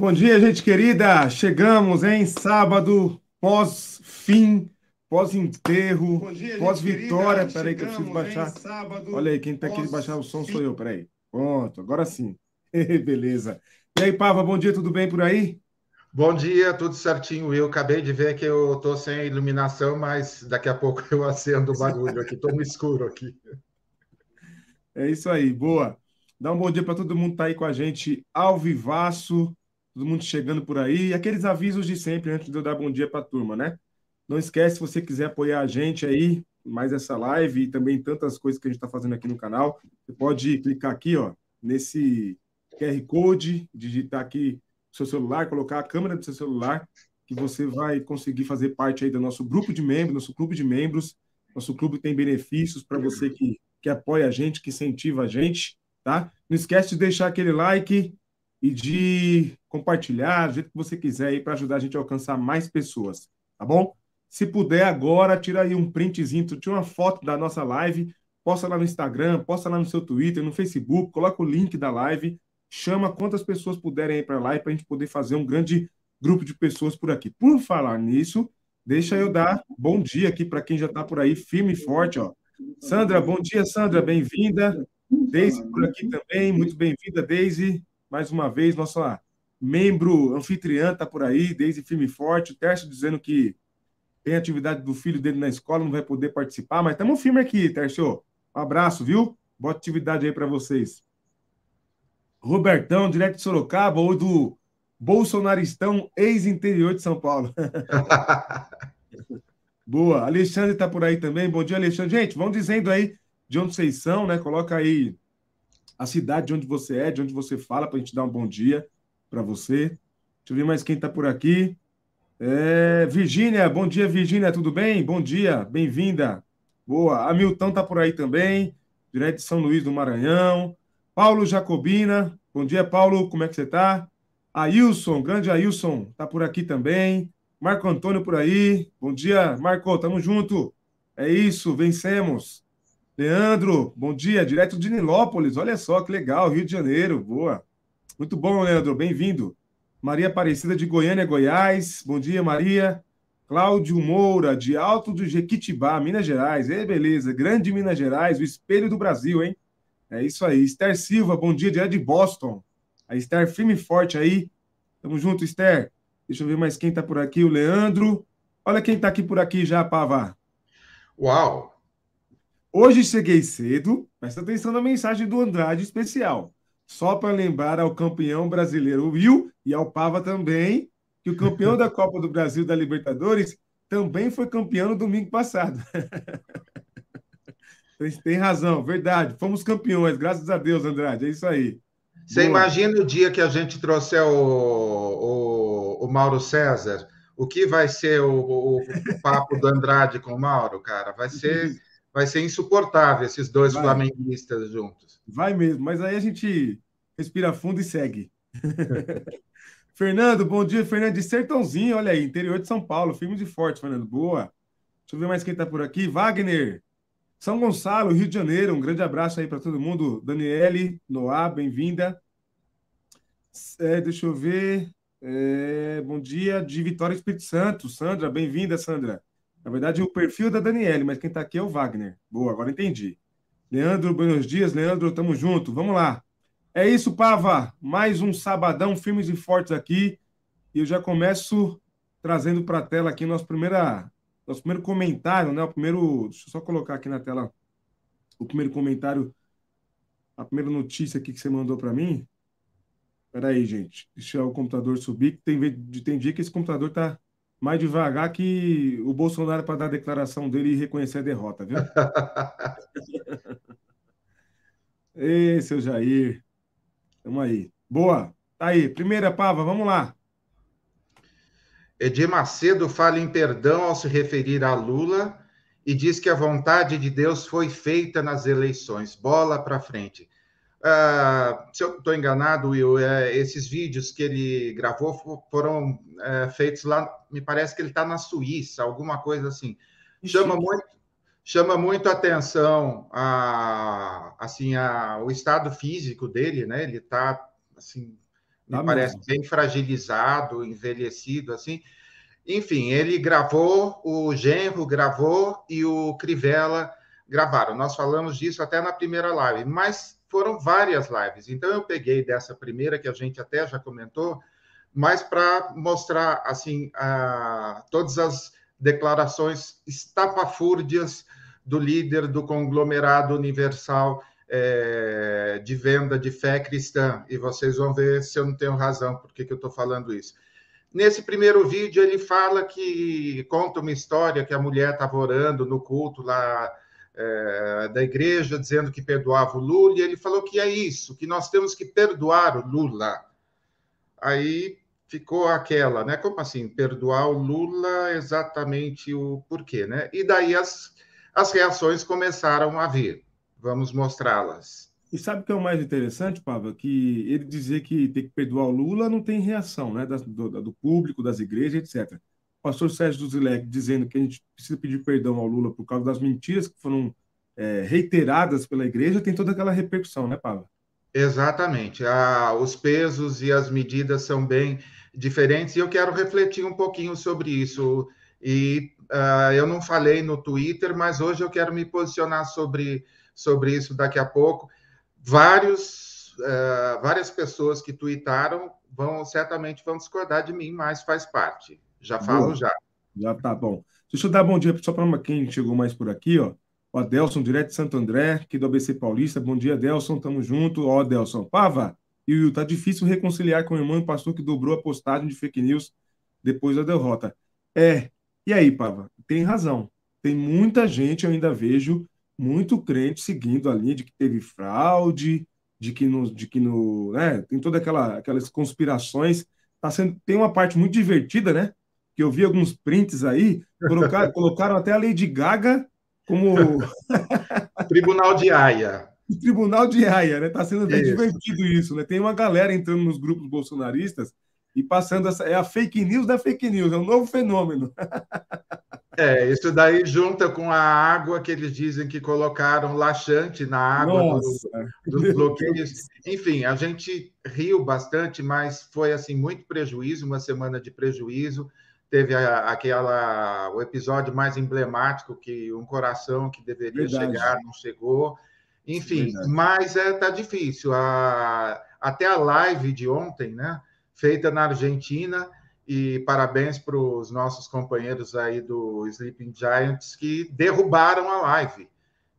Bom dia, gente querida. Chegamos em sábado, pós-fim, pós-enterro, pós-vitória. Peraí, que eu preciso baixar. Sábado, Olha aí, quem tá aqui de baixar o som sou eu. Peraí. Pronto, agora sim. Beleza. E aí, Pava, bom dia, tudo bem por aí? Bom dia, tudo certinho. Eu acabei de ver que eu estou sem iluminação, mas daqui a pouco eu acendo o barulho aqui, estou no escuro aqui. É isso aí, boa. Dá um bom dia para todo mundo que está aí com a gente ao vivaço, todo mundo chegando por aí. E aqueles avisos de sempre antes de eu dar bom dia para a turma, né? Não esquece, se você quiser apoiar a gente aí, mais essa live e também tantas coisas que a gente está fazendo aqui no canal, você pode clicar aqui, ó, nesse QR Code, digitar aqui seu celular, colocar a câmera do seu celular, que você vai conseguir fazer parte aí do nosso grupo de membros, nosso clube de membros. Nosso clube tem benefícios para você que, que apoia a gente, que incentiva a gente, tá? Não esquece de deixar aquele like e de compartilhar do jeito que você quiser aí para ajudar a gente a alcançar mais pessoas, tá bom? Se puder agora, tira aí um printzinho, tira uma foto da nossa live, posta lá no Instagram, posta lá no seu Twitter, no Facebook, coloca o link da live chama quantas pessoas puderem ir para lá para a gente poder fazer um grande grupo de pessoas por aqui. Por falar nisso, deixa eu dar bom dia aqui para quem já está por aí, firme e forte. Ó. Sandra, bom dia, Sandra, bem-vinda. Deise por aqui também, muito bem-vinda, Deise. Mais uma vez, nossa membro anfitriã está por aí, Deise firme e forte. O Tércio dizendo que tem atividade do filho dele na escola, não vai poder participar, mas estamos firme aqui, Tércio. Um abraço, viu? Boa atividade aí para vocês. Robertão, direto de Sorocaba, ou do bolsonaristão ex-interior de São Paulo. Boa. Alexandre está por aí também. Bom dia, Alexandre. Gente, vão dizendo aí de onde vocês são, né? Coloca aí a cidade de onde você é, de onde você fala, para a gente dar um bom dia para você. Deixa eu ver mais quem está por aqui. É, Virgínia, bom dia, Virgínia, tudo bem? Bom dia, bem-vinda. Boa. Hamilton está por aí também, direto de São Luís do Maranhão. Paulo Jacobina, bom dia, Paulo, como é que você está? Ailson, grande Ailson, está por aqui também. Marco Antônio por aí, bom dia, Marco, tamo junto. É isso, vencemos. Leandro, bom dia, direto de Nilópolis, olha só que legal, Rio de Janeiro, boa. Muito bom, Leandro, bem-vindo. Maria Aparecida de Goiânia, Goiás, bom dia, Maria. Cláudio Moura, de Alto do Jequitibá, Minas Gerais. É, beleza, grande Minas Gerais, o espelho do Brasil, hein? É isso aí. Esther Silva, bom dia, direto de Boston. A Esther firme e forte aí. Tamo junto, Esther. Deixa eu ver mais quem tá por aqui. O Leandro. Olha quem tá aqui por aqui já, Pava. Uau! Hoje cheguei cedo. Presta atenção na mensagem do Andrade especial. Só para lembrar ao campeão brasileiro Will e ao Pava também que o campeão da Copa do Brasil da Libertadores também foi campeão no domingo passado. Tem razão, verdade. Fomos campeões, graças a Deus, Andrade. É isso aí. Você Boa. imagina o dia que a gente trouxer o, o, o Mauro César? O que vai ser o, o, o, papo do Andrade com o Mauro, cara? Vai ser, vai ser insuportável esses dois vai. flamenguistas juntos. Vai mesmo, mas aí a gente respira fundo e segue. Fernando, bom dia, Fernando de Sertãozinho, olha aí, interior de São Paulo, firme de forte, Fernando. Boa. Deixa eu ver mais quem está por aqui. Wagner, são Gonçalo, Rio de Janeiro, um grande abraço aí para todo mundo. Daniele, Noá, bem-vinda. É, deixa eu ver. É, bom dia, de Vitória Espírito Santo. Sandra, bem-vinda, Sandra. Na verdade, o perfil da Daniele, mas quem está aqui é o Wagner. Boa, agora entendi. Leandro, buenos dias. Leandro, tamo junto. Vamos lá. É isso, Pava. Mais um sabadão, firmes e fortes aqui. E eu já começo trazendo para a tela aqui nossa primeira nosso primeiro comentário, né? O primeiro. Deixa eu só colocar aqui na tela o primeiro comentário, a primeira notícia aqui que você mandou para mim. Espera aí, gente. Deixa o computador subir. Tem, tem dia que esse computador tá mais devagar que o Bolsonaro para dar a declaração dele e reconhecer a derrota, viu? Ei, seu Jair. Tamo aí. Boa. Tá aí. Primeira, Pava, vamos lá. Edir Macedo fala em perdão ao se referir a Lula e diz que a vontade de Deus foi feita nas eleições. Bola para frente. Uh, se eu estou enganado, Will, é, esses vídeos que ele gravou foram é, feitos lá, me parece que ele está na Suíça, alguma coisa assim. Chama muito, chama muito atenção a, assim, a, o estado físico dele, né? Ele está assim, me parece mesmo. bem fragilizado, envelhecido, assim. Enfim, ele gravou, o Genro gravou e o Crivella gravaram. Nós falamos disso até na primeira live, mas foram várias lives. Então eu peguei dessa primeira que a gente até já comentou, mas para mostrar assim a, todas as declarações estapafúrdias do líder do conglomerado universal é, de venda de fé cristã. E vocês vão ver se eu não tenho razão por que, que eu estou falando isso. Nesse primeiro vídeo, ele fala que conta uma história que a mulher estava orando no culto lá é, da igreja, dizendo que perdoava o Lula, e ele falou que é isso, que nós temos que perdoar o Lula. Aí ficou aquela, né? Como assim, perdoar o Lula, exatamente o porquê, né? E daí as, as reações começaram a vir. Vamos mostrá-las. E sabe o que é o mais interessante, Pava? Que ele dizer que tem que perdoar o Lula não tem reação, né? Do, do público, das igrejas, etc. O pastor Sérgio Duzilek dizendo que a gente precisa pedir perdão ao Lula por causa das mentiras que foram é, reiteradas pela igreja, tem toda aquela repercussão, né, Pava? Exatamente. Ah, os pesos e as medidas são bem diferentes e eu quero refletir um pouquinho sobre isso. E uh, eu não falei no Twitter, mas hoje eu quero me posicionar sobre, sobre isso daqui a pouco vários, uh, várias pessoas que tuitaram vão certamente vão discordar de mim, mas faz parte. Já falo Boa. já. Já tá bom. Deixa eu dar bom dia só para quem chegou mais por aqui, ó. O Adelson, direto de Santo André, aqui do ABC Paulista. Bom dia, Adelson. Tamo junto. Ó, Adelson. Pava, e tá difícil reconciliar com o irmão e pastor que dobrou a postagem de fake news depois da derrota. É. E aí, Pava? Tem razão. Tem muita gente, eu ainda vejo, muito crente seguindo a linha de que teve fraude, de que no, de que no, né, tem toda aquela aquelas conspirações, tá sendo tem uma parte muito divertida, né? Que eu vi alguns prints aí, colocar, colocaram até a Lady Gaga como Tribunal de Haia. Tribunal de Haia, né? Tá sendo bem isso. divertido isso, né? Tem uma galera entrando nos grupos bolsonaristas e passando essa é a fake news da fake news, é um novo fenômeno. É, isso daí junta com a água que eles dizem que colocaram laxante na água dos do bloqueios. Enfim, a gente riu bastante, mas foi assim muito prejuízo, uma semana de prejuízo. Teve a, aquela o episódio mais emblemático que um coração que deveria Verdade. chegar não chegou. Enfim, Verdade. mas é tá difícil. A, até a live de ontem, né, feita na Argentina, e parabéns para os nossos companheiros aí do Sleeping Giants que derrubaram a live.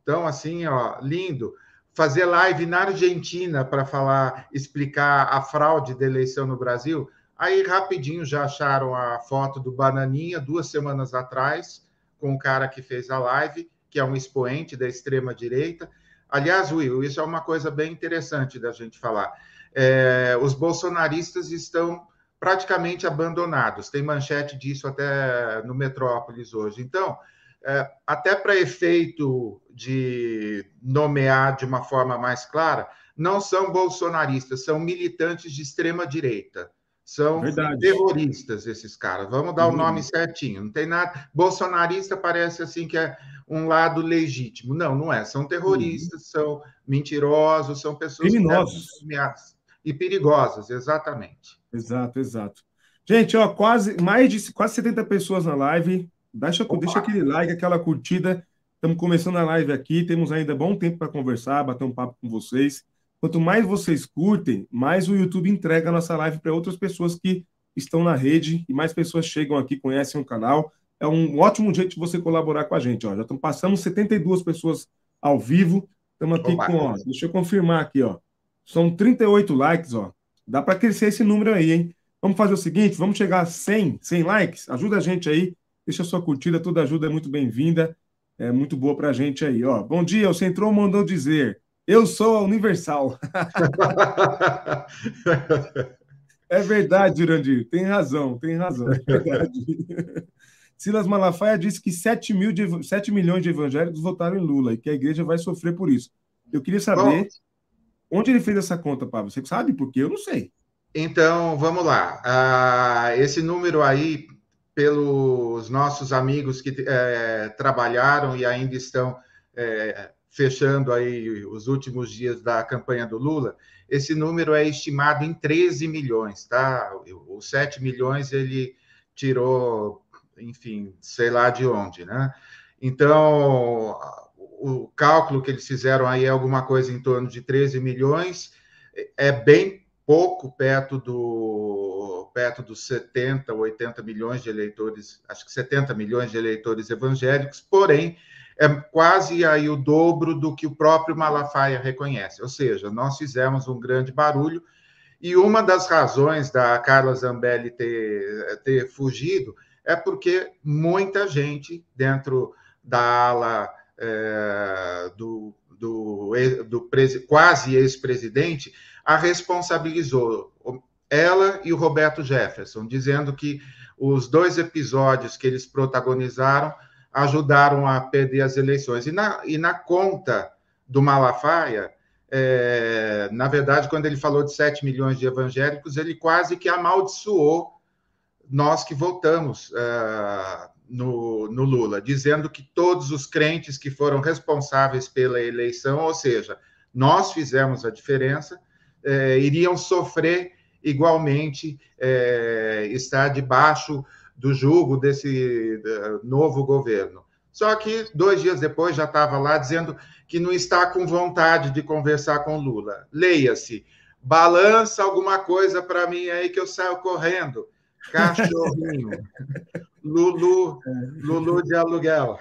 Então, assim, ó, lindo. Fazer live na Argentina para falar, explicar a fraude da eleição no Brasil. Aí, rapidinho, já acharam a foto do Bananinha, duas semanas atrás, com o cara que fez a live, que é um expoente da extrema-direita. Aliás, Will, isso é uma coisa bem interessante da gente falar. É, os bolsonaristas estão praticamente abandonados. Tem manchete disso até no Metrópolis hoje. Então, é, até para efeito de nomear de uma forma mais clara, não são bolsonaristas, são militantes de extrema direita. São Verdade. terroristas esses caras. Vamos dar uhum. o nome certinho. Não tem nada. Bolsonarista parece assim que é um lado legítimo. Não, não é. São terroristas, uhum. são mentirosos, são pessoas criminosos e perigosas, exatamente. Exato, exato. Gente, ó, quase mais de quase 70 pessoas na live. Deixa, deixa aquele like, aquela curtida. Estamos começando a live aqui, temos ainda bom tempo para conversar, bater um papo com vocês. Quanto mais vocês curtem, mais o YouTube entrega a nossa live para outras pessoas que estão na rede e mais pessoas chegam aqui, conhecem o canal. É um ótimo jeito de você colaborar com a gente. Ó. Já estamos passando 72 pessoas ao vivo. Estamos aqui Opa. com, ó, deixa eu confirmar aqui, ó. São 38 likes, ó. Dá para crescer esse número aí, hein? Vamos fazer o seguinte, vamos chegar a 100, 100 likes. Ajuda a gente aí. Deixa a sua curtida, toda ajuda é muito bem-vinda. É muito boa para a gente aí, ó. Bom dia, o Centrou mandou dizer: Eu sou a Universal. é verdade, Jurandir. Tem razão, tem razão. É verdade. Silas Malafaia disse que 7, mil de, 7 milhões de evangélicos votaram em Lula e que a igreja vai sofrer por isso. Eu queria saber Bom, Onde ele fez essa conta, Pablo? Você sabe? Porque eu não sei. Então, vamos lá. Ah, esse número aí, pelos nossos amigos que é, trabalharam e ainda estão é, fechando aí os últimos dias da campanha do Lula, esse número é estimado em 13 milhões, tá? Os 7 milhões ele tirou, enfim, sei lá de onde, né? Então, o cálculo que eles fizeram aí é alguma coisa em torno de 13 milhões, é bem pouco perto do perto dos 70, 80 milhões de eleitores, acho que 70 milhões de eleitores evangélicos, porém é quase aí o dobro do que o próprio Malafaia reconhece. Ou seja, nós fizemos um grande barulho e uma das razões da Carla Zambelli ter, ter fugido é porque muita gente dentro da ala é, do, do, do quase ex-presidente a responsabilizou ela e o Roberto Jefferson, dizendo que os dois episódios que eles protagonizaram ajudaram a perder as eleições. E na, e na conta do Malafaia, é, na verdade, quando ele falou de 7 milhões de evangélicos, ele quase que amaldiçoou nós que votamos uh, no, no, Lula, dizendo que todos os crentes que foram responsáveis pela eleição, ou seja, nós fizemos a diferença, é, iriam sofrer igualmente, é, estar debaixo do jugo desse novo governo. Só que dois dias depois já estava lá dizendo que não está com vontade de conversar com Lula. Leia-se, balança alguma coisa para mim aí que eu saio correndo. Cachorrinho. Lulu, Lulu de aluguel.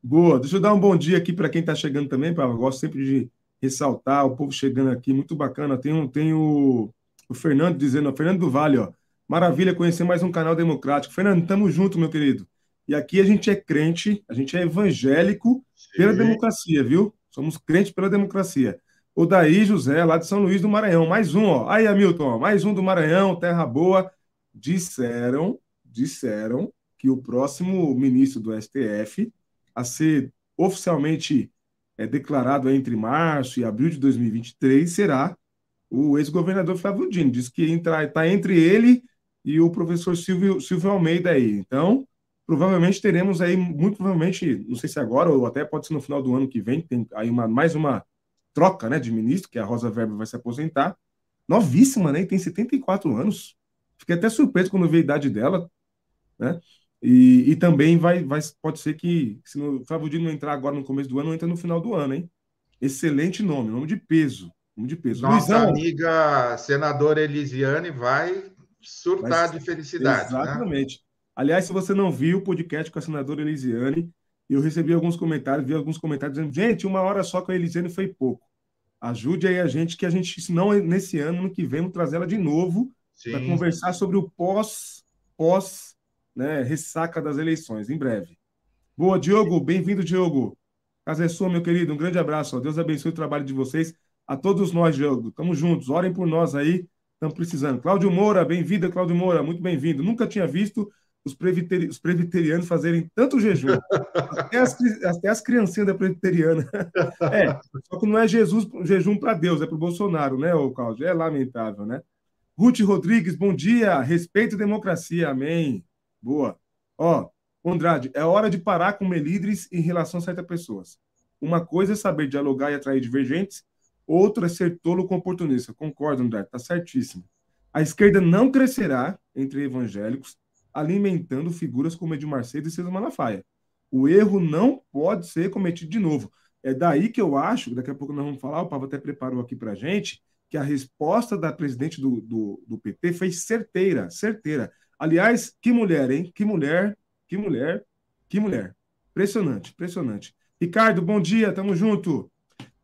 Boa. Deixa eu dar um bom dia aqui para quem está chegando também, eu gosto sempre de ressaltar o povo chegando aqui, muito bacana. Tem, um, tem o, o Fernando dizendo, o Fernando do Vale, ó. Maravilha conhecer mais um canal democrático. Fernando, tamo junto, meu querido. E aqui a gente é crente, a gente é evangélico Sim. pela democracia, viu? Somos crentes pela democracia. O Daí José, lá de São Luís do Maranhão. Mais um, ó. Aí, Hamilton, ó. mais um do Maranhão, terra boa disseram, disseram que o próximo ministro do STF a ser oficialmente é, declarado entre março e abril de 2023 será o ex-governador Flávio Dino. Diz que está entre ele e o professor Silvio, Silvio Almeida aí. Então, provavelmente teremos aí, muito provavelmente, não sei se agora ou até pode ser no final do ano que vem, tem aí uma, mais uma troca né, de ministro, que a Rosa Weber vai se aposentar. Novíssima, né? E tem 74 anos. Fiquei até surpreso quando vi a idade dela, né? E, e também vai, vai, pode ser que, se o Flávio Dino não entrar agora no começo do ano, entra no final do ano, hein? Excelente nome, nome de peso. Nome de peso. Nossa Luizão, amiga senadora Elisiane vai surtar de felicidade. Né? Exatamente. Né? Aliás, se você não viu o podcast com a senadora Elisiane, eu recebi alguns comentários, vi alguns comentários dizendo, gente, uma hora só com a Elisiane foi pouco. Ajude aí a gente, que a gente, se não nesse ano, no que vem, vamos trazer ela de novo para conversar sobre o pós, pós, né, ressaca das eleições, em breve. Boa, Diogo, bem-vindo, Diogo. Casa é sua, meu querido, um grande abraço. Ó. Deus abençoe o trabalho de vocês. A todos nós, Diogo, estamos juntos, orem por nós aí, estamos precisando. Cláudio Moura, bem-vinda, Cláudio Moura, muito bem-vindo. Nunca tinha visto os, presbiteri os presbiterianos fazerem tanto jejum. até, as, até as criancinhas da presbiteriana. é, só que não é Jesus jejum para Deus, é para o Bolsonaro, né, ô Cláudio? É lamentável, né? Ruth Rodrigues, bom dia. Respeito e democracia. Amém. Boa. Ó, Andrade, é hora de parar com melidres em relação a certas pessoas. Uma coisa é saber dialogar e atrair divergentes, outra é ser tolo com oportunista. Concordo, Andrade, tá certíssimo. A esquerda não crescerá entre evangélicos alimentando figuras como Edir Macedo e César Malafaia. O erro não pode ser cometido de novo. É daí que eu acho, daqui a pouco nós vamos falar, o Pablo até preparou aqui para gente, que a resposta da presidente do, do, do PT foi certeira, certeira. Aliás, que mulher, hein? Que mulher, que mulher, que mulher. Impressionante, impressionante. Ricardo, bom dia, tamo junto.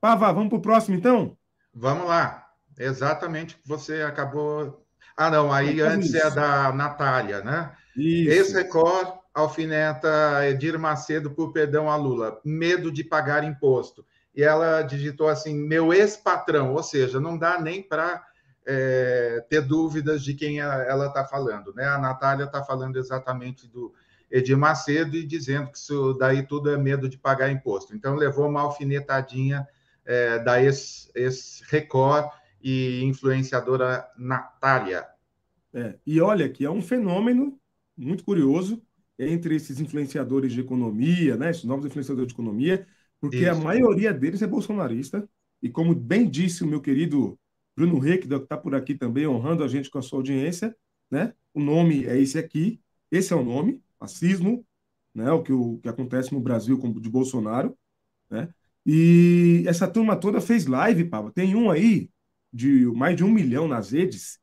Pava, vamos para o próximo, então? Vamos lá. Exatamente o que você acabou. Ah, não, aí é antes isso. é da Natália, né? Isso. Esse recorde alfineta Edir Macedo por perdão a Lula. Medo de pagar imposto e ela digitou assim: meu ex-patrão, ou seja, não dá nem para é, ter dúvidas de quem ela está falando. Né? A Natália está falando exatamente do Edir Macedo e dizendo que isso daí tudo é medo de pagar imposto. Então, levou uma alfinetadinha é, da ex-Record e influenciadora Natália. É, e olha que é um fenômeno muito curioso entre esses influenciadores de economia, né, esses novos influenciadores de economia, Porque Isso. a maioria deles é bolsonarista. E como bem disse o meu querido Bruno Rey, que está por aqui também, honrando a gente com a sua audiência, né? O nome é esse aqui, esse é o nome, fascismo, né? O que, o que acontece no Brasil com, de Bolsonaro, né? E essa turma toda fez live, Pablo. Tem um aí de mais de um milhão nas redes,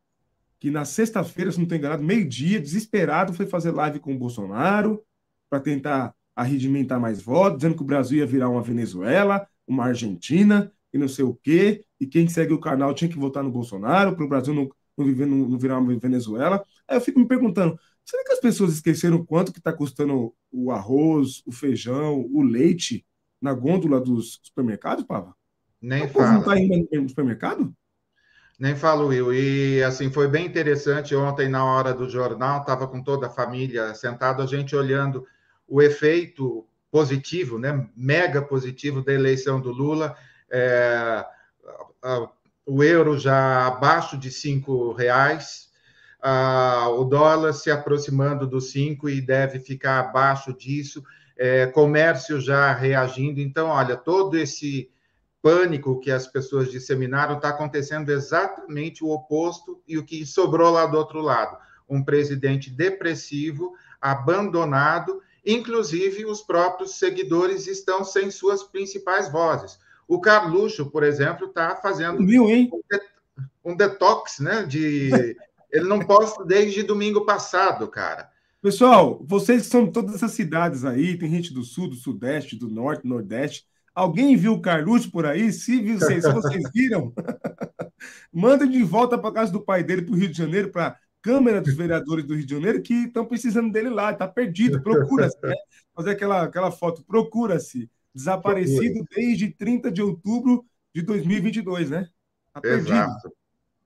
que na sexta-feira, se não estou enganado, meio-dia, desesperado, foi fazer live com o Bolsonaro para tentar arregimentar mais votos, dizendo que o Brasil ia virar uma Venezuela, uma Argentina e não sei o quê, e quem segue o canal tinha que votar no Bolsonaro para o Brasil não, não, viver, não, não virar uma Venezuela. Aí eu fico me perguntando, será que as pessoas esqueceram quanto que está custando o arroz, o feijão, o leite na gôndola dos supermercados, Pava? Nem fala. Não está indo no supermercado? Nem falo, Will. E assim, foi bem interessante. Ontem, na hora do jornal, estava com toda a família sentado, a gente olhando o efeito positivo, né, mega positivo da eleição do Lula. É, o euro já abaixo de cinco reais, a, o dólar se aproximando dos cinco e deve ficar abaixo disso. É, comércio já reagindo. Então, olha, todo esse pânico que as pessoas disseminaram está acontecendo exatamente o oposto e o que sobrou lá do outro lado. Um presidente depressivo, abandonado, inclusive os próprios seguidores estão sem suas principais vozes. O Carluxo, por exemplo, está fazendo Viu, hein? um detox, né? De ele não posta desde domingo passado, cara. Pessoal, vocês são de todas essas cidades aí, tem gente do sul, do sudeste, do norte, do nordeste. Alguém viu o Carluxo por aí? Se, viu, se, se vocês viram, mandem de volta para casa do pai dele para o Rio de Janeiro, para a Câmara dos Vereadores do Rio de Janeiro, que estão precisando dele lá, está perdido, procura-se, né? Fazer aquela, aquela foto, procura-se. Desaparecido desde 30 de outubro de 2022, né? Está perdido. Exato.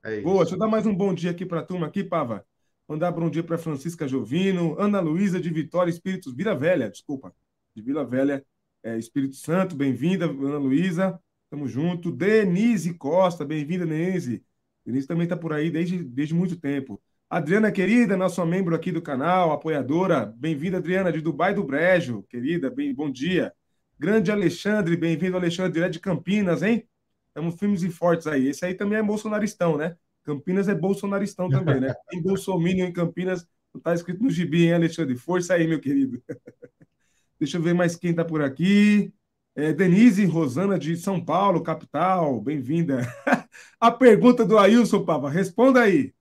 É Boa, deixa eu dar mais um bom dia aqui para a turma aqui, Pava. Mandar bom dia para Francisca Jovino, Ana Luísa de Vitória Espíritos, Vila Velha, desculpa, de Vila Velha, é, Espírito Santo, bem-vinda, Ana Luísa, tamo junto. Denise Costa, bem-vinda, Denise. Denise também está por aí desde, desde muito tempo. Adriana, querida, nossa membro aqui do canal, apoiadora, bem-vinda, Adriana, de Dubai do Brejo, querida, bem, bom dia. Grande Alexandre, bem-vindo, Alexandre, direto de Campinas, hein? Estamos firmes e fortes aí. Esse aí também é bolsonaristão, né? Campinas é bolsonaristão também, né? Tem bolsominion em Campinas, não tá escrito no gibi, hein, Alexandre? Força aí, meu querido. Deixa eu ver mais quem está por aqui. É, Denise Rosana de São Paulo, capital, bem-vinda. A pergunta do Ailson, Papa, responda aí.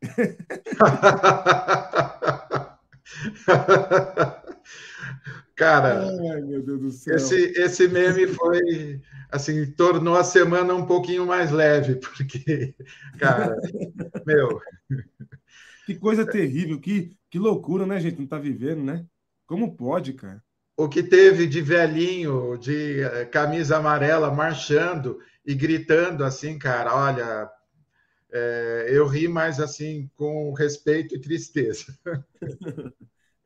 Cara, Ai, Esse, esse meme foi assim, tornou a semana um pouquinho mais leve, porque, cara, meu. Que coisa terrível, que, que loucura, né, gente? Não tá vivendo, né? Como pode, cara? O que teve de velhinho, de eh, camisa amarela, marchando e gritando assim, cara, olha, é, eu ri, mas assim, com respeito e tristeza.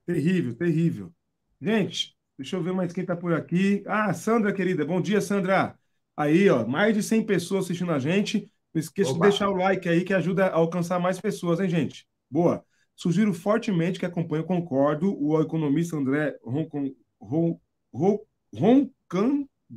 terrível, terrível. Gente, deixa eu ver mais quem tá por aqui. Ah, Sandra, querida, bom dia, Sandra. Aí, ó, mais de 100 pessoas assistindo a gente. Não esqueça Oba. de deixar o like aí, que ajuda a alcançar mais pessoas, hein, gente? Boa. Sugiro fortemente que acompanhe, concordo, o economista André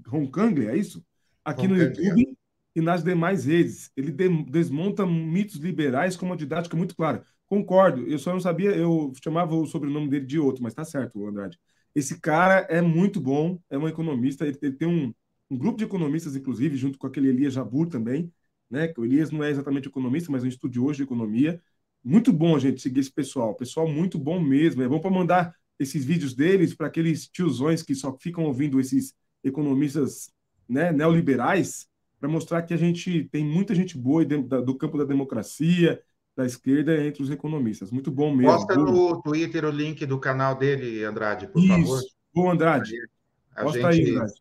Roncang, é isso? Aqui no YouTube e nas demais redes. Ele desmonta mitos liberais com uma didática muito clara. Concordo, eu só não sabia, eu chamava o sobrenome dele de outro, mas tá certo, Andrade. Esse cara é muito bom, é um economista, ele, tem um, um, grupo de economistas, inclusive, junto com aquele Elias Jabur também, né? Que o Elias não é exatamente economista, mas é um estudioso de economia. Muito bom gente seguir esse pessoal. Pessoal muito bom mesmo. É bom para mandar esses vídeos deles para aqueles tiozões que só ficam ouvindo esses economistas né, neoliberais, para mostrar que a gente tem muita gente boa do campo da democracia, da esquerda, entre os economistas. Muito bom mesmo. Posta no Twitter o link do canal dele, Andrade, por Isso. favor. Bom, Andrade. A Posta gente... aí, Andrade.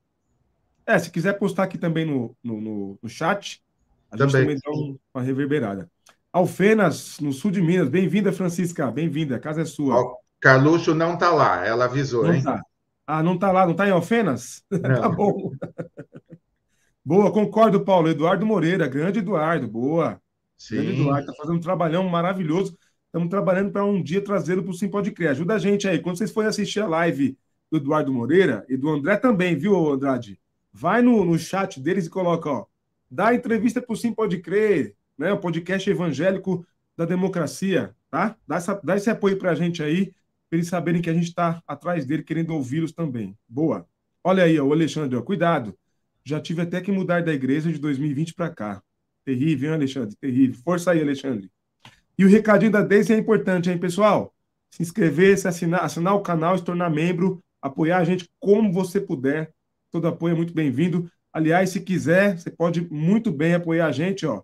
É, se quiser postar aqui também no, no, no, no chat, a também. gente também dá uma reverberada. Alfenas, no sul de Minas. Bem-vinda, Francisca. Bem-vinda. A casa é sua. O Carluxo não está lá. Ela avisou, não hein? Tá. Ah, não está lá. Não está em Alfenas? tá bom. Boa, concordo, Paulo. Eduardo Moreira. Grande Eduardo. Boa. Sim. Grande Eduardo. Está fazendo um trabalhão maravilhoso. Estamos trabalhando para um dia trazê-lo para o Sim Pode Crer. Ajuda a gente aí. Quando vocês forem assistir a live do Eduardo Moreira e do André também, viu, Andrade? Vai no, no chat deles e coloca, ó, dá entrevista pro Sim Pode Crer, né? O podcast evangélico da democracia, tá? Dá, essa, dá esse apoio pra gente aí, para eles saberem que a gente está atrás dele, querendo ouvi-los também. Boa. Olha aí, ó, o Alexandre, ó, cuidado. Já tive até que mudar da igreja de 2020 para cá. Terrível, hein, Alexandre? Terrível. Força aí, Alexandre. E o recadinho da Deise é importante, hein, pessoal? Se inscrever, se assinar, assinar o canal, se tornar membro, apoiar a gente como você puder. Todo apoio é muito bem-vindo. Aliás, se quiser, você pode muito bem apoiar a gente, ó,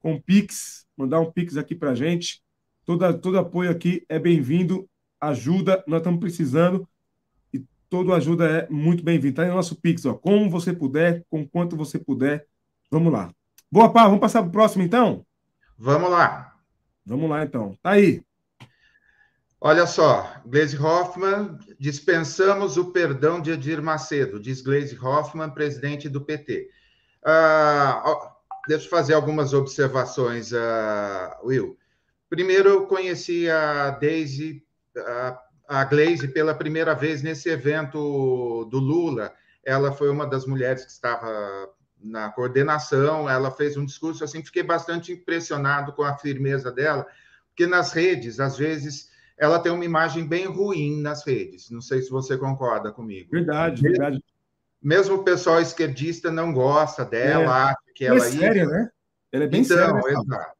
com Pix, mandar um Pix aqui pra gente. Todo, todo apoio aqui é bem-vindo, ajuda, nós estamos precisando e toda ajuda é muito bem-vinda. Tá aí no nosso Pix, ó, como você puder, com quanto você puder. Vamos lá. Boa, Pá, vamos passar para o próximo, então? Vamos lá. Vamos lá, então. Tá aí. Olha só, Gleisi Hoffmann, dispensamos o perdão de Edir Macedo, diz Gleisi Hoffmann, presidente do PT. Ah, deixa eu fazer algumas observações, uh, Will. Primeiro, eu conheci a Daisy, a, a Glaze, pela primeira vez nesse evento do Lula. Ela foi uma das mulheres que estava na coordenação, ela fez um discurso assim, fiquei bastante impressionado com a firmeza dela, porque nas redes, às vezes, ela tem uma imagem bem ruim nas redes. Não sei se você concorda comigo. Verdade, verdade. Mesmo o pessoal esquerdista não gosta dela, é. acha que ela... É séria, né? Ela é bem então, séria. Né, exato.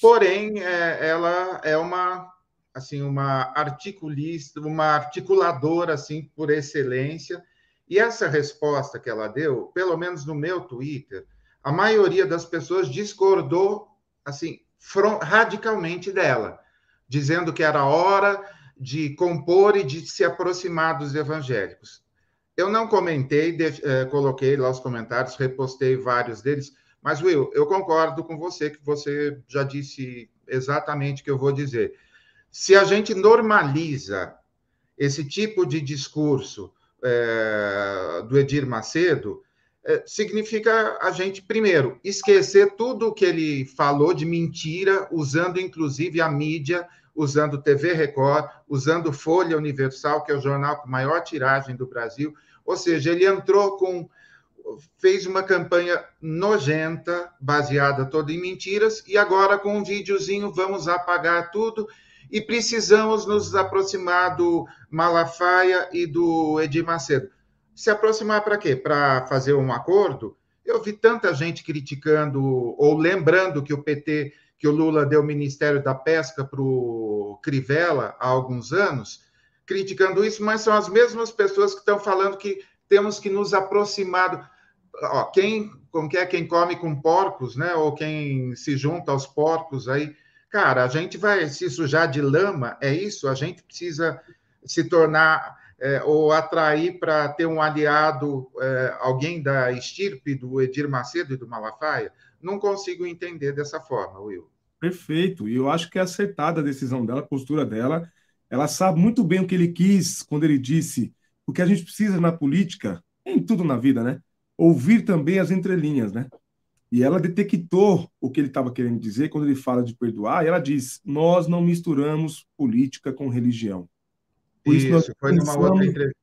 Porém, é, ela é uma assim uma articulista, uma articuladora assim por excelência, e essa resposta que ela deu, pelo menos no meu Twitter, a maioria das pessoas discordou assim radicalmente dela, dizendo que era hora de compor e de se aproximar dos evangélicos. Eu não comentei, de, eh, coloquei lá os comentários, repostei vários deles, mas Will, eu concordo com você que você já disse exatamente o que eu vou dizer. Se a gente normaliza esse tipo de discurso é, do Edir Macedo, é, significa a gente, primeiro, esquecer tudo o que ele falou de mentira, usando inclusive a mídia, usando TV Record, usando Folha Universal, que é o jornal com maior tiragem do Brasil. Ou seja, ele entrou com. fez uma campanha nojenta, baseada toda em mentiras, e agora com um videozinho vamos apagar tudo e precisamos nos aproximar do Malafaia e do Edir Macedo. Se aproximar para quê? Para fazer um acordo? Eu vi tanta gente criticando ou lembrando que o PT, que o Lula deu o Ministério da Pesca para o Crivella há alguns anos, criticando isso, mas são as mesmas pessoas que estão falando que temos que nos aproximar. Ó, quem, como que é, quem come com porcos, né? Ou quem se junta aos porcos aí, Cara, a gente vai se sujar de lama, é isso? A gente precisa se tornar é, ou atrair para ter um aliado, é, alguém da estirpe do Edir Macedo e do Malafaia? Não consigo entender dessa forma, Will. Perfeito, e eu acho que é acertada a decisão dela, a postura dela. Ela sabe muito bem o que ele quis quando ele disse o que a gente precisa na política, em tudo na vida, né? Ouvir também as entrelinhas, né? E ela detectou o que ele estava querendo dizer quando ele fala de perdoar, e ela diz: Nós não misturamos política com religião. Por isso, isso foi numa outra entrevista.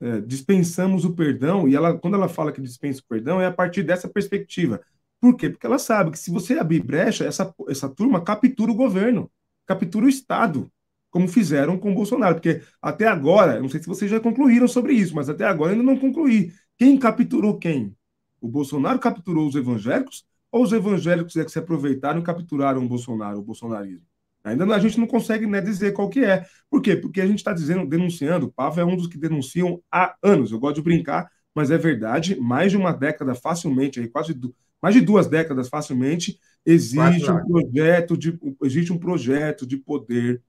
É, dispensamos o perdão, e ela, quando ela fala que dispensa o perdão, é a partir dessa perspectiva. Por quê? Porque ela sabe que se você abrir brecha, essa, essa turma captura o governo, captura o Estado, como fizeram com o Bolsonaro. Porque até agora, não sei se vocês já concluíram sobre isso, mas até agora ainda não concluí. Quem capturou quem? O Bolsonaro capturou os evangélicos ou os evangélicos é que se aproveitaram e capturaram o Bolsonaro, o bolsonarismo? Ainda a gente não consegue né, dizer qual que é. Por quê? Porque a gente está dizendo, denunciando, o Pavo é um dos que denunciam há anos. Eu gosto de brincar, mas é verdade, mais de uma década facilmente, aí, quase mais de duas décadas facilmente, existe um projeto de existe um projeto de poder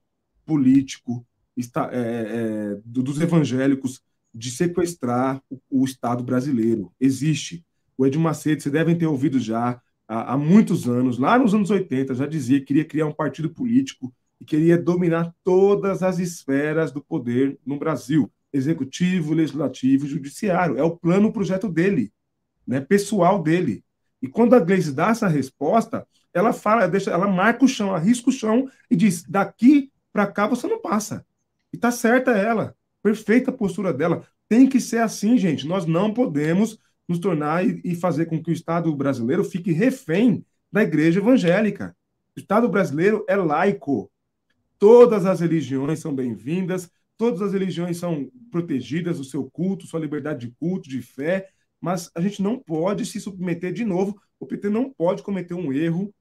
político está, é, é, dos evangélicos de sequestrar o, o Estado brasileiro. Existe. O Edir Macedo, vocês devem ter ouvido já há, há muitos anos, lá nos anos 80, já dizia que queria criar um partido político e queria dominar todas as esferas do poder no Brasil, executivo, legislativo e judiciário. É o plano, o projeto dele, né, pessoal dele. E quando a Gleice dá essa resposta, ela fala, deixa, ela marca o chão, arrisca o chão e diz: daqui para cá você não passa. E tá certa ela. Perfeita a postura dela. Tem que ser assim, gente. Nós não podemos nos tornar e, e fazer com que o Estado brasileiro fique refém da igreja evangélica. O Estado brasileiro é laico. Todas as religiões são bem-vindas, todas as religiões são protegidas, o seu culto, sua liberdade de culto, de fé, mas a gente não pode se submeter de novo. O PT não pode cometer um erro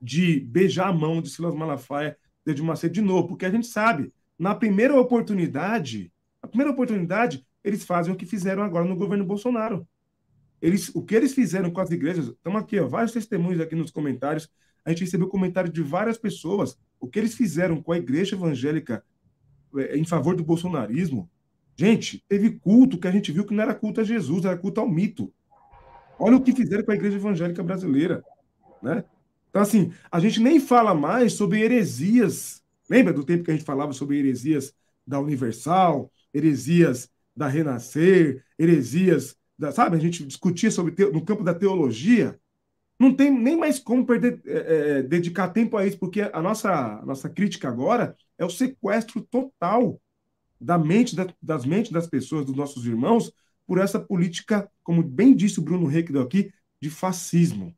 de beijar a mão de Silas Malafaia, de Macedo de novo, porque a gente sabe, na primeira oportunidade, a primeira oportunidade, eles fazem o que fizeram agora no governo Bolsonaro. Eles, o que eles fizeram com as igrejas, estamos aqui, ó, vários testemunhos aqui nos comentários. A gente recebeu comentário de várias pessoas. O que eles fizeram com a igreja evangélica é, em favor do bolsonarismo. Gente, teve culto que a gente viu que não era culto a Jesus, era culto ao mito. Olha o que fizeram com a igreja evangélica brasileira. Né? Então, assim, a gente nem fala mais sobre heresias. Lembra do tempo que a gente falava sobre heresias da Universal, heresias da Renascer, heresias sabe, a gente discutia sobre no campo da teologia, não tem nem mais como perder, é, é, dedicar tempo a isso, porque a nossa, nossa crítica agora é o sequestro total da mente, da, das mentes das pessoas, dos nossos irmãos, por essa política, como bem disse o Bruno Requido aqui, de fascismo.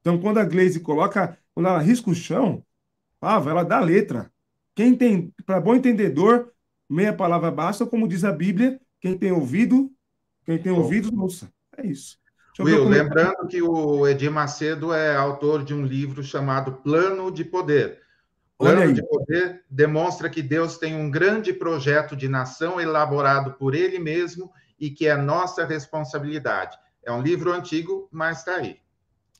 Então, quando a Glaze coloca, quando ela risca o chão, ah, ela dá letra. Quem tem, para bom entendedor, meia palavra basta, como diz a Bíblia, quem tem ouvido, quem tem ouvido, ouça. É isso. Will, lembrando que o Edir Macedo é autor de um livro chamado Plano de Poder. Plano de Poder demonstra que Deus tem um grande projeto de nação elaborado por Ele mesmo e que é nossa responsabilidade. É um livro antigo, mas está aí.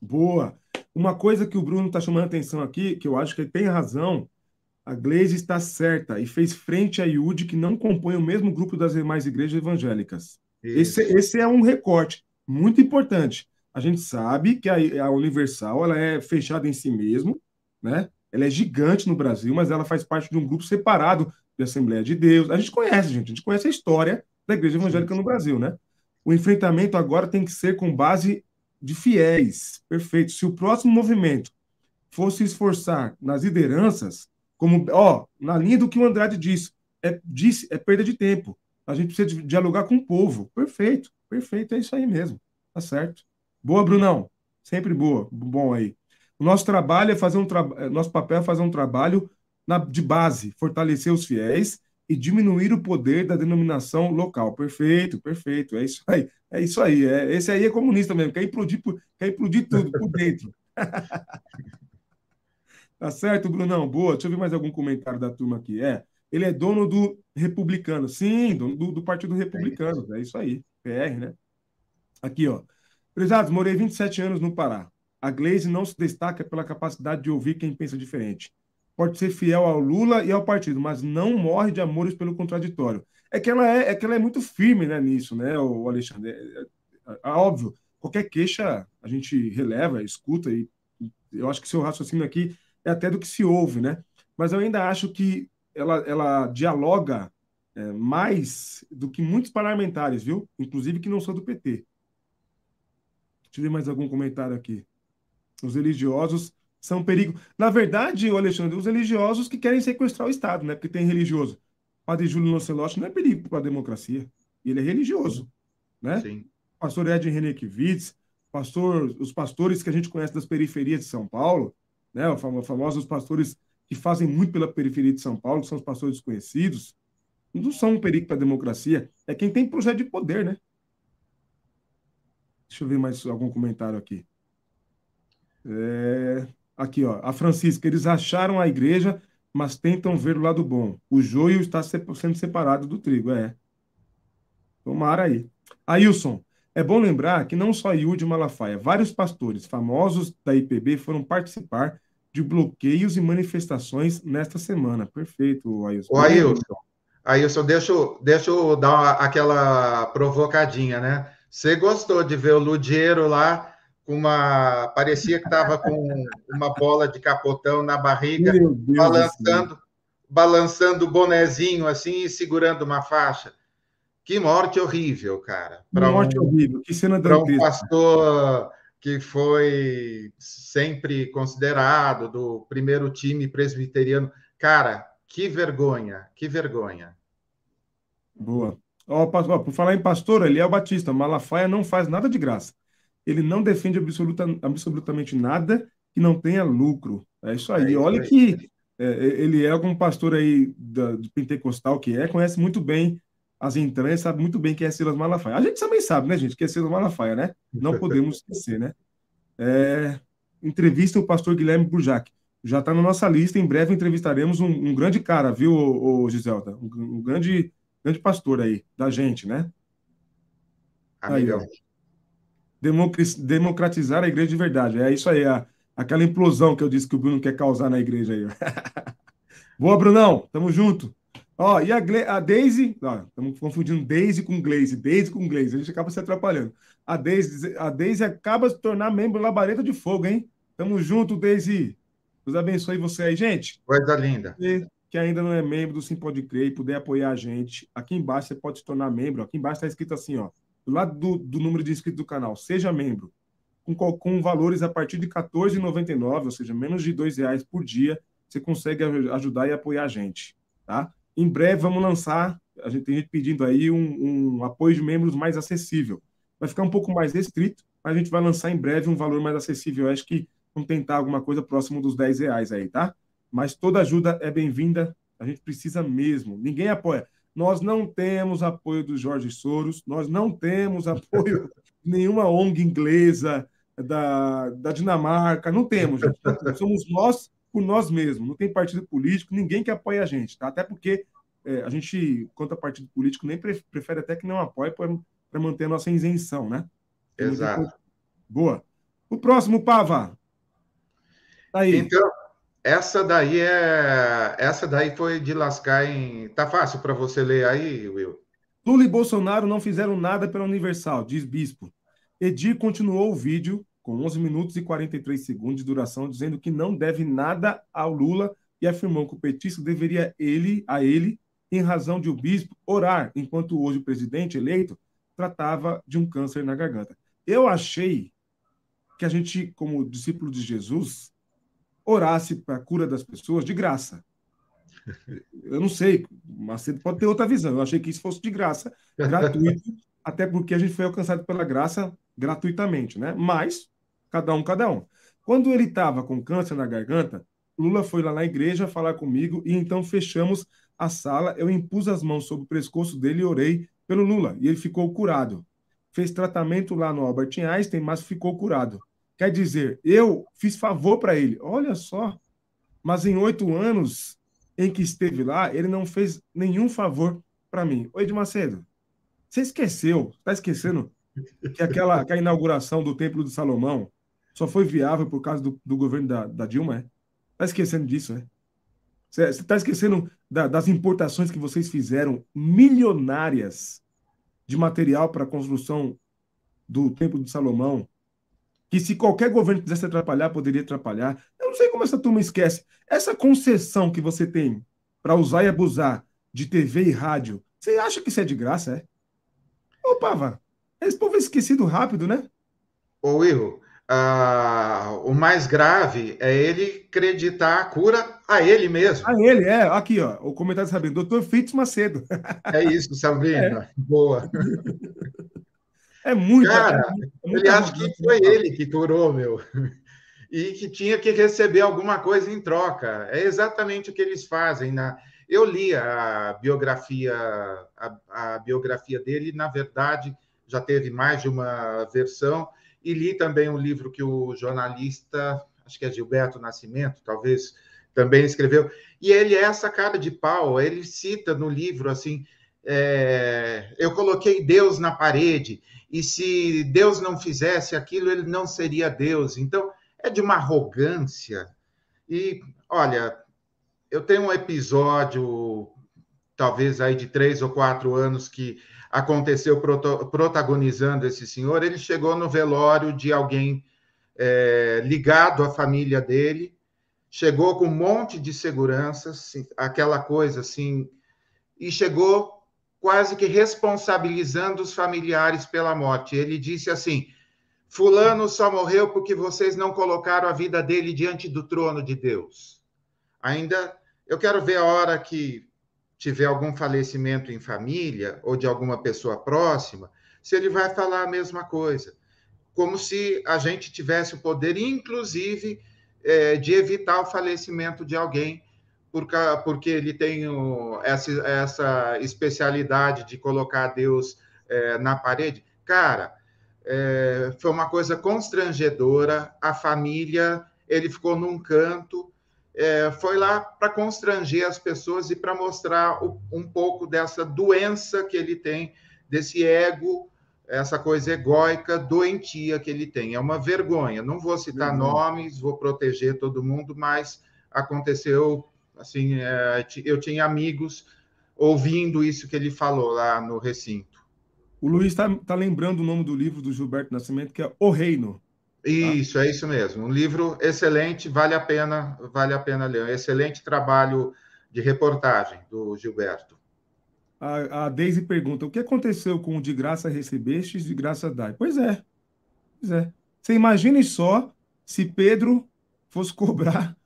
Boa. Uma coisa que o Bruno está chamando a atenção aqui, que eu acho que ele tem razão, a Gleise está certa e fez frente a Iude, que não compõe o mesmo grupo das demais igrejas evangélicas. Esse, esse, é um recorte muito importante. A gente sabe que a, a, Universal ela é fechada em si mesmo, né? Ela é gigante no Brasil, mas ela faz parte de um grupo separado de Assembleia de Deus. A gente conhece, gente, a gente conhece a história da Igreja Evangélica no Brasil, né? O enfrentamento agora tem que ser com base de fiéis. Perfeito. Se o próximo movimento fosse esforçar nas lideranças, como, ó, na linha do que o Andrade disse, é, disse, é perda de tempo. A gente precisa dialogar com o povo. Perfeito, perfeito, é isso aí mesmo. Tá certo. Boa, Brunão. Sempre boa. Bom aí. O nosso trabalho é fazer um trabalho, é, nosso papel é fazer um trabalho na, de base, fortalecer os fiéis e diminuir o poder da denominação local. Perfeito, perfeito. É isso aí. É isso aí. É, esse aí é comunista mesmo, quer implodir, quer implodir tudo por dentro. tá certo, Brunão? Boa. Deixa eu ver mais algum comentário da turma aqui. É ele é dono do republicano. Sim, dono do, do Partido Republicano. É isso aí. PR, né? Aqui, ó. Prezados, morei 27 anos no Pará. A Glaze não se destaca pela capacidade de ouvir quem pensa diferente. Pode ser fiel ao Lula e ao partido, mas não morre de amores pelo contraditório. É que ela é, é, que ela é muito firme né, nisso, né, o Alexandre? É, é, é, é óbvio, qualquer queixa a gente releva, escuta, e eu acho que seu raciocínio aqui é até do que se ouve, né? Mas eu ainda acho que ela, ela dialoga é, mais do que muitos parlamentares, viu? Inclusive que não são do PT. Deixa eu ver mais algum comentário aqui. Os religiosos são perigo. Na verdade, Alexandre, os religiosos que querem sequestrar o Estado, né? Porque tem religioso. Padre Júlio Lancelotti não é perigo para a democracia. Ele é religioso, né? Sim. Pastor Ed Renekiewicz, pastor, os pastores que a gente conhece das periferias de São Paulo, né? Os famosos pastores que fazem muito pela periferia de São Paulo, que são os pastores desconhecidos, não são um perigo para a democracia, é quem tem projeto de poder, né? Deixa eu ver mais algum comentário aqui. É... Aqui, ó. A Francisca, eles acharam a igreja, mas tentam ver o lado bom. O joio está sendo separado do trigo, é. Tomara aí. Ailson, é bom lembrar que não só Yudi Malafaia, vários pastores famosos da IPB foram participar de bloqueios e manifestações nesta semana. Perfeito, Ailson. O Ailson, Ailson deixa, eu, deixa eu dar uma, aquela provocadinha, né? Você gostou de ver o Ludiero lá com uma. Parecia que estava com uma bola de capotão na barriga, balançando, balançando o bonezinho assim e segurando uma faixa. Que morte horrível, cara. Que morte um, horrível, que cena Para um pastor que foi sempre considerado do primeiro time presbiteriano. Cara, que vergonha, que vergonha. Boa. Ó, por falar em pastor, Eliel Batista, Malafaia não faz nada de graça. Ele não defende absoluta, absolutamente nada que não tenha lucro. É isso aí. É isso Olha aí. que é, é, ele é algum pastor aí da, de pentecostal que é, conhece muito bem as entranhas, sabe muito bem quem é Silas Malafaia. A gente também sabe, né, gente, que é Silas Malafaia, né? Não podemos esquecer, né? É, entrevista o pastor Guilherme Burjac. Já está na nossa lista, em breve entrevistaremos um, um grande cara, viu, o, o Giselda? Um, um, grande, grande pastor aí, da gente, né? Amigão. Aí, democratizar a igreja de verdade. É isso aí, a, aquela implosão que eu disse que o Bruno quer causar na igreja aí. Boa, Brunão, tamo junto. Ó, e a, Gle a Daisy, estamos confundindo Daisy com Glaze, Daisy com Glaze, a gente acaba se atrapalhando. A Daisy, a Daisy acaba de se tornar membro Labareda de Fogo, hein? Tamo junto, Daisy. Deus abençoe você aí, gente. Coisa linda. E que ainda não é membro do Sim Pode Crer e puder apoiar a gente, aqui embaixo você pode se tornar membro. Aqui embaixo está escrito assim, ó, do lado do, do número de inscritos do canal, seja membro. Com, com valores a partir de R$14,99, ou seja, menos de R$ reais por dia, você consegue ajudar e apoiar a gente, tá? Em breve vamos lançar, a gente tem gente pedindo aí um, um apoio de membros mais acessível. Vai ficar um pouco mais restrito, mas a gente vai lançar em breve um valor mais acessível. Eu acho que vamos tentar alguma coisa próximo dos 10 reais aí, tá? Mas toda ajuda é bem-vinda, a gente precisa mesmo. Ninguém apoia. Nós não temos apoio do Jorge Soros, nós não temos apoio de nenhuma ONG inglesa, da, da Dinamarca, não temos, gente. Somos nós por nós mesmos, não tem partido político, ninguém que apoie a gente, tá? Até porque é, a gente, quanto a partido político, nem prefere até que não apoie para manter a nossa isenção, né? Exato. Boa. O próximo, Pava. Tá aí. Então, essa daí é. Essa daí foi de lascar em. Tá fácil para você ler aí, Will? Lula e Bolsonaro não fizeram nada pela Universal, diz Bispo. Edir continuou o vídeo com 11 minutos e 43 segundos de duração, dizendo que não deve nada ao Lula e afirmou que o petista deveria ele a ele, em razão de o bispo orar, enquanto hoje o presidente eleito tratava de um câncer na garganta. Eu achei que a gente, como discípulo de Jesus, orasse para a cura das pessoas de graça. Eu não sei, mas você pode ter outra visão. Eu achei que isso fosse de graça, gratuito, até porque a gente foi alcançado pela graça gratuitamente, né? Mas cada um, cada um. Quando ele estava com câncer na garganta, Lula foi lá na igreja falar comigo e então fechamos a sala. Eu impus as mãos sobre o pescoço dele e orei pelo Lula e ele ficou curado. Fez tratamento lá no Albert Einstein, mas ficou curado. Quer dizer, eu fiz favor para ele. Olha só. Mas em oito anos em que esteve lá, ele não fez nenhum favor para mim. Oi, de Macedo, você esqueceu, está esquecendo que aquela que a inauguração do Templo de Salomão só foi viável por causa do, do governo da, da Dilma, é? Tá esquecendo disso, é? Você está esquecendo da, das importações que vocês fizeram, milionárias, de material para a construção do Templo de Salomão, que se qualquer governo quisesse atrapalhar, poderia atrapalhar. Eu não sei como essa turma esquece. Essa concessão que você tem para usar e abusar de TV e rádio, você acha que isso é de graça, é? Opa, vá. Esse povo é esquecido rápido, né? Ô, Will, ah, o mais grave é ele acreditar a cura a ele mesmo. A ele, é. Aqui, ó, o comentário sabendo, doutor Fitz Macedo. É isso, Sabrina. É. Boa. É muito. Cara, é ele acha que foi ele que curou, meu. E que tinha que receber alguma coisa em troca. É exatamente o que eles fazem. Na... Eu li a biografia, a, a biografia dele, na verdade, já teve mais de uma versão e li também um livro que o jornalista, acho que é Gilberto Nascimento, talvez também escreveu. E ele é essa cara de pau, ele cita no livro assim: é, eu coloquei Deus na parede, e se Deus não fizesse aquilo, ele não seria Deus. Então, é de uma arrogância. E, olha, eu tenho um episódio, talvez aí de três ou quatro anos, que aconteceu protagonizando esse senhor. Ele chegou no velório de alguém é, ligado à família dele, chegou com um monte de segurança, assim, aquela coisa assim, e chegou quase que responsabilizando os familiares pela morte. Ele disse assim: Fulano só morreu porque vocês não colocaram a vida dele diante do trono de Deus. Ainda eu quero ver a hora que tiver algum falecimento em família ou de alguma pessoa próxima, se ele vai falar a mesma coisa. Como se a gente tivesse o poder, inclusive, é, de evitar o falecimento de alguém, porque ele tem essa, especialidade de colocar Deus é, na parede. Cara, é, foi uma coisa constrangedora. A família, ele ficou num canto, é, foi lá para constranger as pessoas e para mostrar o, um pouco dessa doença que ele tem, desse ego, essa coisa egóica, doentia que ele tem. É uma vergonha. Não vou citar uhum. nomes, vou proteger todo mundo, mas aconteceu assim, é, eu tinha amigos ouvindo isso que ele falou lá no recinto. O Luiz está tá lembrando o nome do livro do Gilberto Nascimento, que é O Reino. Tá? Isso, é isso mesmo. Um livro excelente, vale a pena, vale a pena ler. Um excelente trabalho de reportagem do Gilberto. A, a Deise pergunta: o que aconteceu com o de graça recebestes, de graça dai? Pois é. Pois é. Você imagine só se Pedro fosse cobrar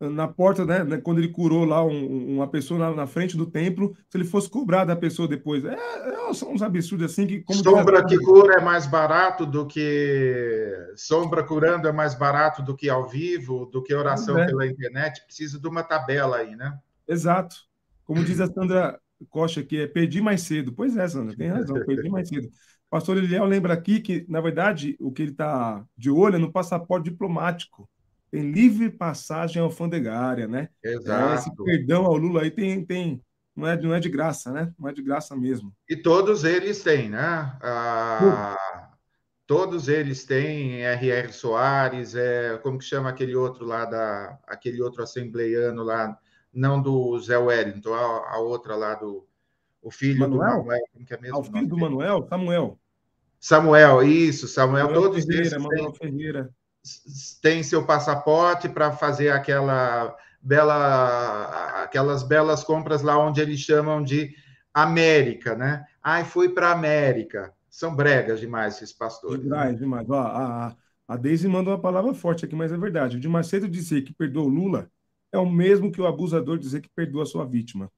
na porta, né, né, quando ele curou lá um, uma pessoa na, na, frente do templo, se ele fosse cobrar da pessoa depois. É, é, são uns absurdos assim que. sombra que cura é mais barato do que. Sombra curando é mais barato do que ao vivo, do que oração é. pela internet. Precisa de uma tabela aí, né? Exato. Como diz a Sandra Costa aqui, é perdi mais cedo. Pois é, Sandra, tem razão, perdi mais cedo. Pastor Eliel lembra aqui que, na verdade, o que ele está de olho é no passaporte diplomático tem livre passagem alfandegária, né? Exato. É, esse perdão ao Lula aí tem, tem não, é, não é de graça, né? Não é de graça mesmo. E todos eles têm, né? Ah, todos eles têm R.R. Soares, é, como que chama aquele outro lá, da, aquele outro assembleiano lá, não do Zé Wellington, a, a outra lá do o filho Manuel? do Manuel, como que é mesmo? Ah, o filho do Manuel? Samuel. Samuel, isso, Samuel, Manuel todos Ferreira, eles Manuel têm, Ferreira tem seu passaporte para fazer aquela bela, aquelas belas compras lá onde eles chamam de América, né? Ai, fui para América. São bregas demais esses pastores. Demais, né? demais. Ó, a, a Deise mandou uma palavra forte aqui, mas é verdade. O de Macedo dizer que perdoou Lula é o mesmo que o abusador dizer que perdoa sua vítima.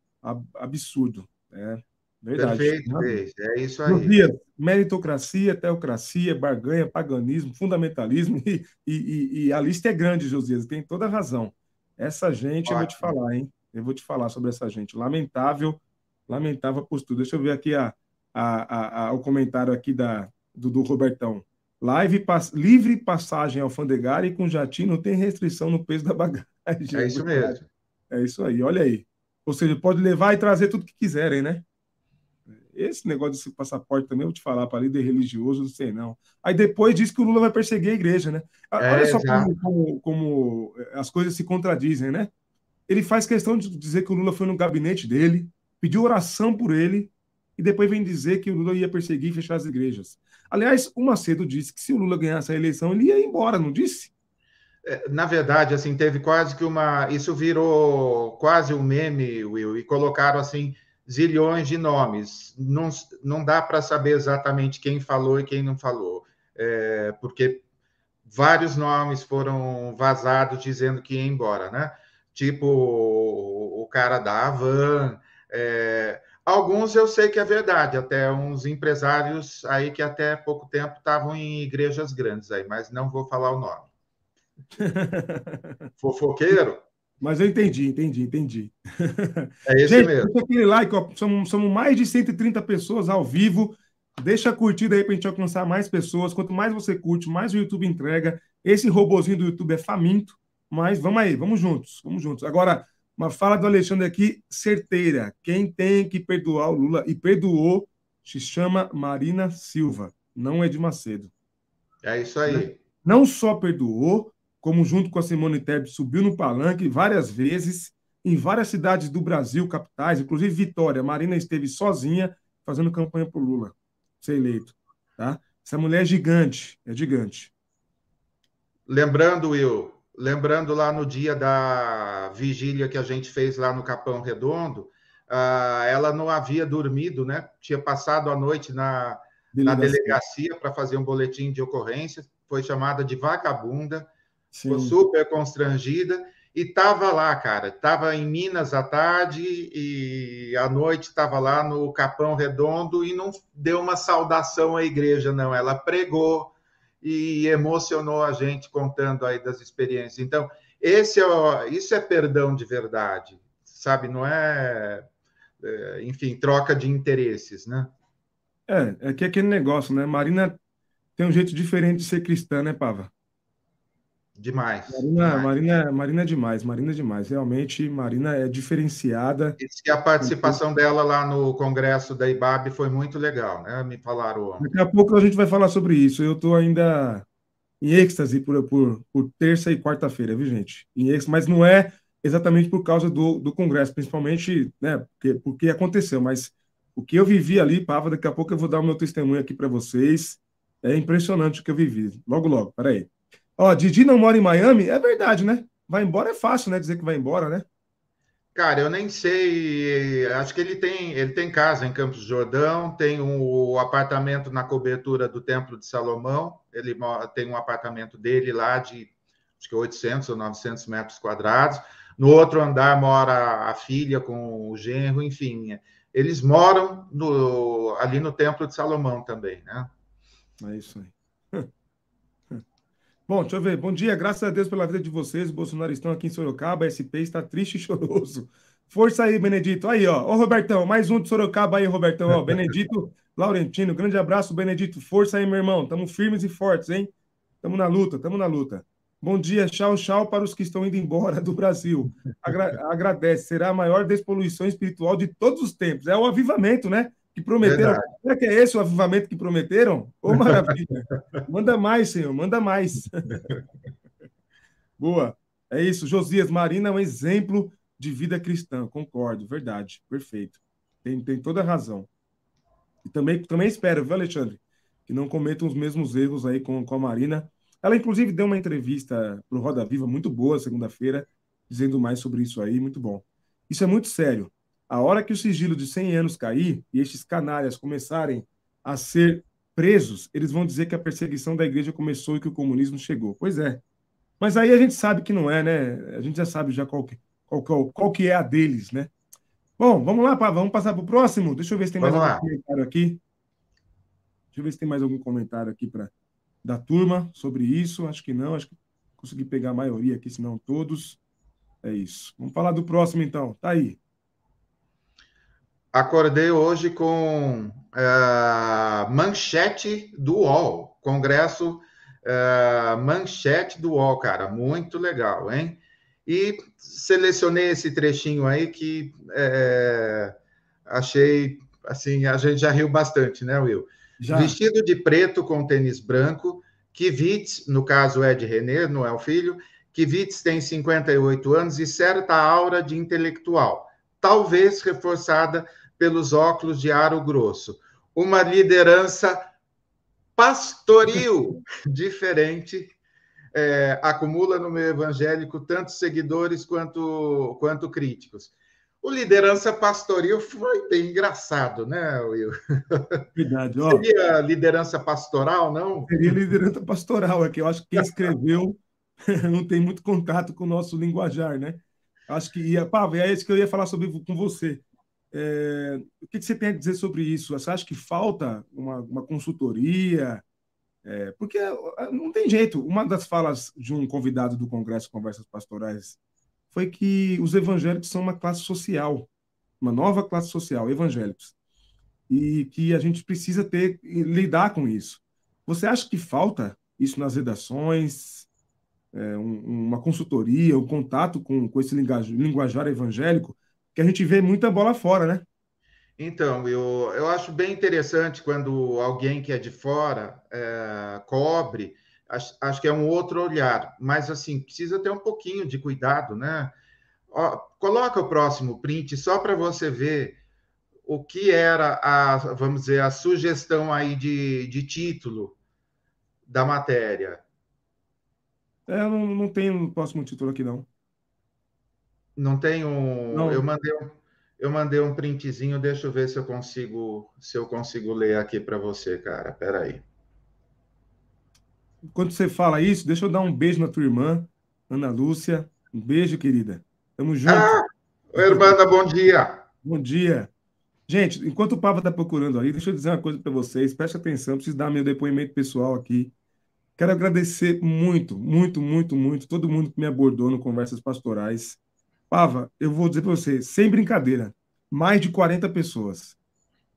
Absurdo. É. Verdade. Perfeito, é isso aí. Dias, meritocracia, teocracia, barganha, paganismo, fundamentalismo, e, e, e, a lista é grande, Josias, tem toda a razão. Essa gente, Ótimo. eu vou te falar, hein? Eu vou te falar sobre essa gente. Lamentável, lamentável postura. Deixa eu ver aqui a, a, a, o comentário aqui da, do, do Robertão. Live, pass, livre passagem alfandegária e com jatinho não tem restrição no peso da bagagem. É isso mesmo. É isso aí, olha aí. Ou seja, pode levar e trazer tudo que quiserem, né? Esse negócio desse passaporte também, eu vou te falar, para líder religioso, não sei não. Aí depois diz que o Lula vai perseguir a igreja, né? É, Olha só como, como, como, as coisas se contradizem, né? Ele faz questão de dizer que o Lula foi no gabinete dele, pediu oração por ele, e depois vem dizer que o Lula ia perseguir e fechar as igrejas. Aliás, o Macedo disse que se o Lula ganhasse a eleição, ele ia embora, não disse? É, na verdade, assim, teve quase que uma. Isso virou quase um meme, Will, e colocaram assim zilhões de nomes. Não, não dá para saber exatamente quem falou e quem não falou, é, porque vários nomes foram vazados dizendo que ia embora, né? Tipo o, cara da Avan. É, alguns eu sei que é verdade, até uns empresários aí que até pouco tempo estavam em igrejas grandes aí, mas não vou falar o nome. Fofoqueiro? Mas eu entendi, entendi, entendi. É esse Gente, mesmo. Deixa aquele like, ó. Somos, somos mais de 130 pessoas ao vivo. Deixa a curtida aí para a gente alcançar mais pessoas. Quanto mais você curte, mais o YouTube entrega. Esse robozinho do YouTube é faminto, mas vamos aí, vamos juntos, vamos juntos. Agora, uma fala do Alexandre aqui, certeira. Quem tem que perdoar o Lula e perdoou se chama Marina Silva, não é de Macedo. É isso aí. Não só perdoou, como junto com a Simone Tebet subiu no palanque várias vezes em várias cidades do Brasil, capitais, inclusive Vitória. Marina esteve sozinha fazendo campanha para o Lula ser eleito. Tá? Essa mulher é gigante, é gigante. Lembrando, Will, lembrando lá no dia da vigília que a gente fez lá no Capão Redondo, uh, ela não havia dormido, né? Tinha passado a noite na delegacia, na delegacia para fazer um boletim de ocorrência, foi chamada de vagabunda, ficou super constrangida. e estava lá, cara. Estava em Minas à tarde e à noite estava lá no Capão Redondo e não deu uma saudação à igreja, não. Ela pregou e emocionou a gente contando aí das experiências. Então, esse é, isso é perdão de verdade, sabe? Não é, é, enfim, troca de interesses, né? É, é que é aquele negócio, né? Marina tem um jeito diferente de ser cristã, né, Pava? Demais. Marina, demais. Marina, Marina é demais, Marina é demais. Realmente, Marina é diferenciada. E a participação dela lá no congresso da IBAB foi muito legal, né? Me falaram. Daqui a pouco a gente vai falar sobre isso. Eu estou ainda em êxtase por, por, por terça e quarta-feira, viu, gente? Em êxtase, mas não é exatamente por causa do, do congresso, principalmente, né? Porque, porque aconteceu, mas o que eu vivi ali, Pava, daqui a pouco eu vou dar o meu testemunho aqui para vocês. É impressionante o que eu vivi. Logo, logo, peraí. Ó, Didi não mora em Miami? É verdade, né? Vai embora é fácil, né? Dizer que vai embora, né? Cara, eu nem sei. Acho que ele tem, ele tem casa em Campos do Jordão, tem um apartamento na cobertura do Templo de Salomão. Ele tem um apartamento dele lá de acho que 800 ou 900 metros quadrados. No outro andar mora a filha com o genro, enfim. Eles moram no, ali no Templo de Salomão também, né? É isso aí. Bom, deixa eu ver. Bom dia, graças a Deus pela vida de vocês. Bolsonaro estão aqui em Sorocaba. SP está triste e choroso. Força aí, Benedito. Aí, ó. Ô, Robertão, mais um de Sorocaba aí, Robertão. Ó, Benedito Laurentino. Grande abraço, Benedito. Força aí, meu irmão. Tamo firmes e fortes, hein? Tamo na luta, tamo na luta. Bom dia, tchau, tchau para os que estão indo embora do Brasil. Agra agradece. Será a maior despoluição espiritual de todos os tempos. É o avivamento, né? Que prometeram. Verdade. Será que é esse o avivamento que prometeram? Ô, maravilha! manda mais, Senhor, manda mais. Boa. É isso. Josias Marina é um exemplo de vida cristã. Concordo, verdade. Perfeito. Tem, tem toda a razão. E também, também espero, viu, Alexandre? Que não cometam os mesmos erros aí com, com a Marina. Ela, inclusive, deu uma entrevista para o Roda Viva muito boa segunda-feira, dizendo mais sobre isso aí. Muito bom. Isso é muito sério. A hora que o sigilo de 100 anos cair e estes canalhas começarem a ser presos, eles vão dizer que a perseguição da igreja começou e que o comunismo chegou. Pois é. Mas aí a gente sabe que não é, né? A gente já sabe já qual que, qual, qual, qual que é a deles, né? Bom, vamos lá, Pá, vamos passar para o próximo. Deixa eu ver se tem mais vamos algum lá. comentário aqui. Deixa eu ver se tem mais algum comentário aqui para da turma sobre isso. Acho que não, acho que consegui pegar a maioria aqui, se não todos. É isso. Vamos falar do próximo, então. Tá aí. Acordei hoje com uh, manchete do UOL, Congresso uh, manchete do UOL, cara, muito legal, hein? E selecionei esse trechinho aí que é, achei, assim, a gente já riu bastante, né, Will? Já. Vestido de preto com tênis branco, Kivitz, no caso é de René, não é o filho, Kivitz tem 58 anos e certa aura de intelectual, talvez reforçada pelos óculos de aro grosso. Uma liderança pastoril diferente é, acumula no meio evangélico tanto seguidores quanto, quanto críticos. O liderança pastoril foi bem engraçado, né, Will? Verdade. Ó, Seria liderança pastoral, não? Seria liderança pastoral, é que eu acho que quem escreveu não tem muito contato com o nosso linguajar, né? Acho que ia. Pá, é isso que eu ia falar sobre com você. É, o que, você tem a dizer sobre isso? Você acha que falta uma, uma consultoria? É, porque é, não tem jeito. Uma das falas de um convidado do Congresso Conversas Pastorais foi que os evangélicos são uma classe social, uma nova classe social, evangélicos, e que a gente precisa ter lidar com isso. Você acha que falta isso nas redações, é, um, uma consultoria, um contato com, com esse linguajar evangélico? Que a gente vê muita bola fora, né? Então, eu, eu acho bem interessante quando alguém que é de fora é, cobre, acho, acho, que é um outro olhar, mas assim, precisa ter um pouquinho de cuidado, né? Ó, coloca o próximo print só para você ver o que era a, vamos dizer, a sugestão aí de, de título da matéria. É, não, não tem o próximo título aqui, não. Não um. Não. Eu mandei um, eu mandei um printzinho, deixa eu ver se eu consigo, se eu consigo ler aqui para você, cara. Pera aí. Quando você fala isso, deixa eu dar um beijo na tua irmã, Ana Lúcia. Um beijo, querida. Tamo junto. Ah, Hermana, bom dia. Bom dia. Gente, enquanto o Papa está procurando aí, deixa eu dizer uma coisa para vocês. Preste atenção, preciso dar meu depoimento pessoal aqui. Quero agradecer muito, muito, muito, muito todo mundo que me abordou no Conversas Pastorais. Pava, eu vou dizer para você, sem brincadeira, mais de 40 pessoas.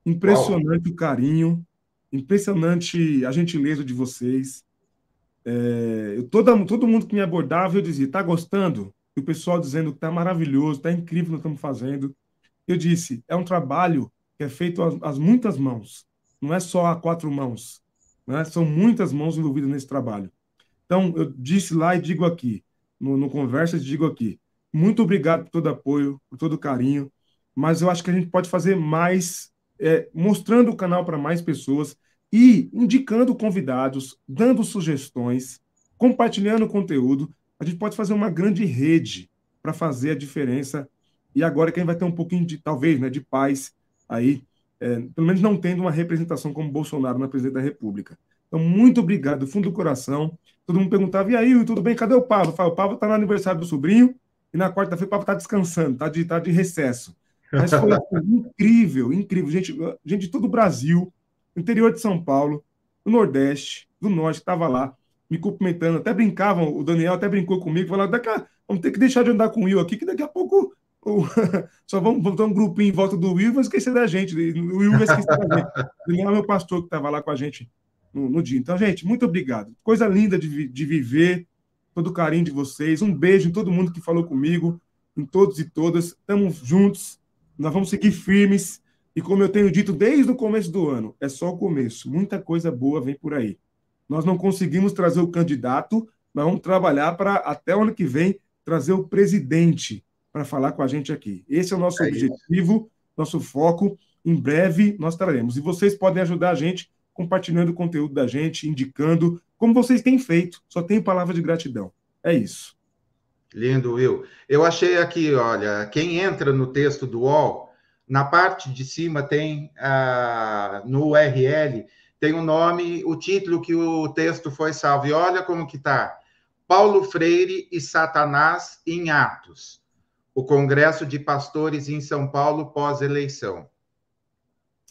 Impressionante Uau. o carinho, impressionante a gentileza de vocês. É, eu, todo, todo mundo que me abordava, eu dizia, tá gostando? E o pessoal dizendo que tá maravilhoso, tá incrível o que nós estamos fazendo. Eu disse, é um trabalho que é feito às, às muitas mãos, não é só a quatro mãos, né? são muitas mãos envolvidas nesse trabalho. Então, eu disse lá e digo aqui, no, no Conversa, digo aqui, muito obrigado por todo apoio, por todo carinho, mas eu acho que a gente pode fazer mais, é, mostrando o canal para mais pessoas e indicando convidados, dando sugestões, compartilhando conteúdo. A gente pode fazer uma grande rede para fazer a diferença. E agora quem vai ter um pouquinho de, talvez, né, de paz aí, é, pelo menos não tendo uma representação como Bolsonaro na presidência da República. Então, muito obrigado, do fundo do coração. Todo mundo perguntava, e aí, tudo bem? Cadê o Pablo? o Pablo está no aniversário do sobrinho, e na quarta-feira o Pablo está descansando, está de, tá de recesso. Mas foi incrível, incrível. Gente, gente de todo o Brasil, interior de São Paulo, do Nordeste, do Norte, estava lá, me cumprimentando, até brincavam, o Daniel até brincou comigo, falou, daqui a, vamos ter que deixar de andar com o Will aqui, que daqui a pouco o, só vamos, ter um grupinho em volta do Will e vai esquecer da gente, o Will vai esquecer da gente. O Daniel é meu pastor que estava lá com a gente no, no, dia. Então, gente, muito obrigado. Coisa linda de, de viver, todo o carinho de vocês, um beijo em todo mundo que falou comigo, em todos e todas, estamos juntos, nós vamos seguir firmes, e como eu tenho dito desde o começo do ano, é só o começo. Muita coisa boa vem por aí. Nós não conseguimos trazer o candidato, mas vamos trabalhar para, até o ano que vem, trazer o presidente para falar com a gente aqui. Esse é o nosso é objetivo, nosso foco. Em breve nós traremos. E vocês podem ajudar a gente compartilhando o conteúdo da gente, indicando, como vocês têm feito. Só tenho palavra de gratidão. É isso. Lindo, Will. Eu achei aqui, olha, quem entra no texto do UOL na parte de cima tem ah, no URL tem o nome, o título que o texto foi salvo. E olha como que tá. Paulo Freire e Satanás em Atos. O Congresso de Pastores em São Paulo pós-eleição.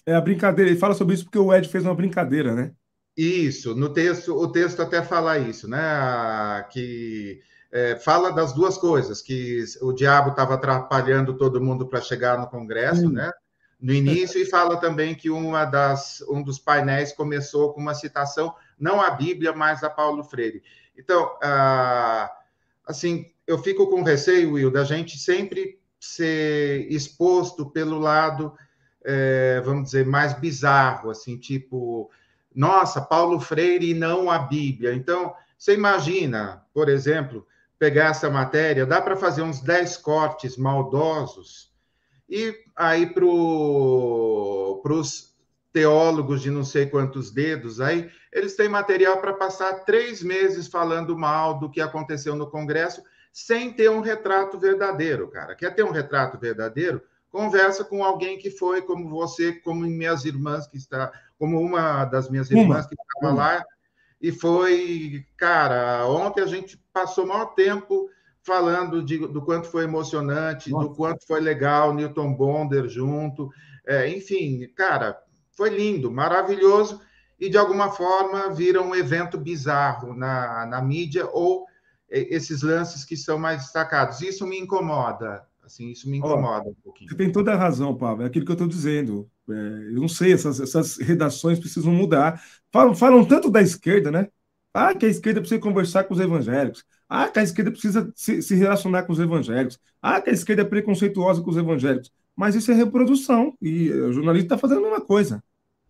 É a brincadeira. Ele fala sobre isso porque o Ed fez uma brincadeira, né? Isso. No texto, o texto até fala isso, né? Que é, fala das duas coisas, que o diabo estava atrapalhando todo mundo para chegar no Congresso, né? No início, e fala também que uma das, um dos painéis começou com uma citação, não a Bíblia, mas a Paulo Freire. Então, ah, assim, eu fico com receio, Will, da gente sempre ser exposto pelo lado, é, vamos dizer, mais bizarro, assim, tipo, nossa, Paulo Freire e não a Bíblia. Então, você imagina, por exemplo, pegar essa matéria, dá para fazer uns 10 cortes maldosos e aí para os teólogos de não sei quantos dedos, aí eles têm material para passar três meses falando mal do que aconteceu no Congresso, sem ter um retrato verdadeiro, cara. Quer ter um retrato verdadeiro? Conversa com alguém que foi como você, como minhas irmãs que está, como uma das minhas irmãs que estava lá e foi, cara, ontem a gente passou maior tempo falando de, do quanto foi emocionante, Nossa. do quanto foi legal, Newton Bonder junto, é, enfim, cara, foi lindo, maravilhoso, e de alguma forma vira um evento bizarro na, na mídia ou esses lances que são mais destacados. Isso me incomoda, assim, isso me incomoda oh, um pouquinho. Você tem toda a razão, Pablo, é aquilo que eu estou dizendo. É, eu não sei, essas, essas redações precisam mudar. Falam, falam tanto da esquerda, né? Ah, que a esquerda precisa conversar com os evangélicos. Ah, que a esquerda precisa se, se, relacionar com os evangélicos. Ah, que a esquerda é preconceituosa com os evangélicos. Mas isso é reprodução. E o jornalista está fazendo a mesma coisa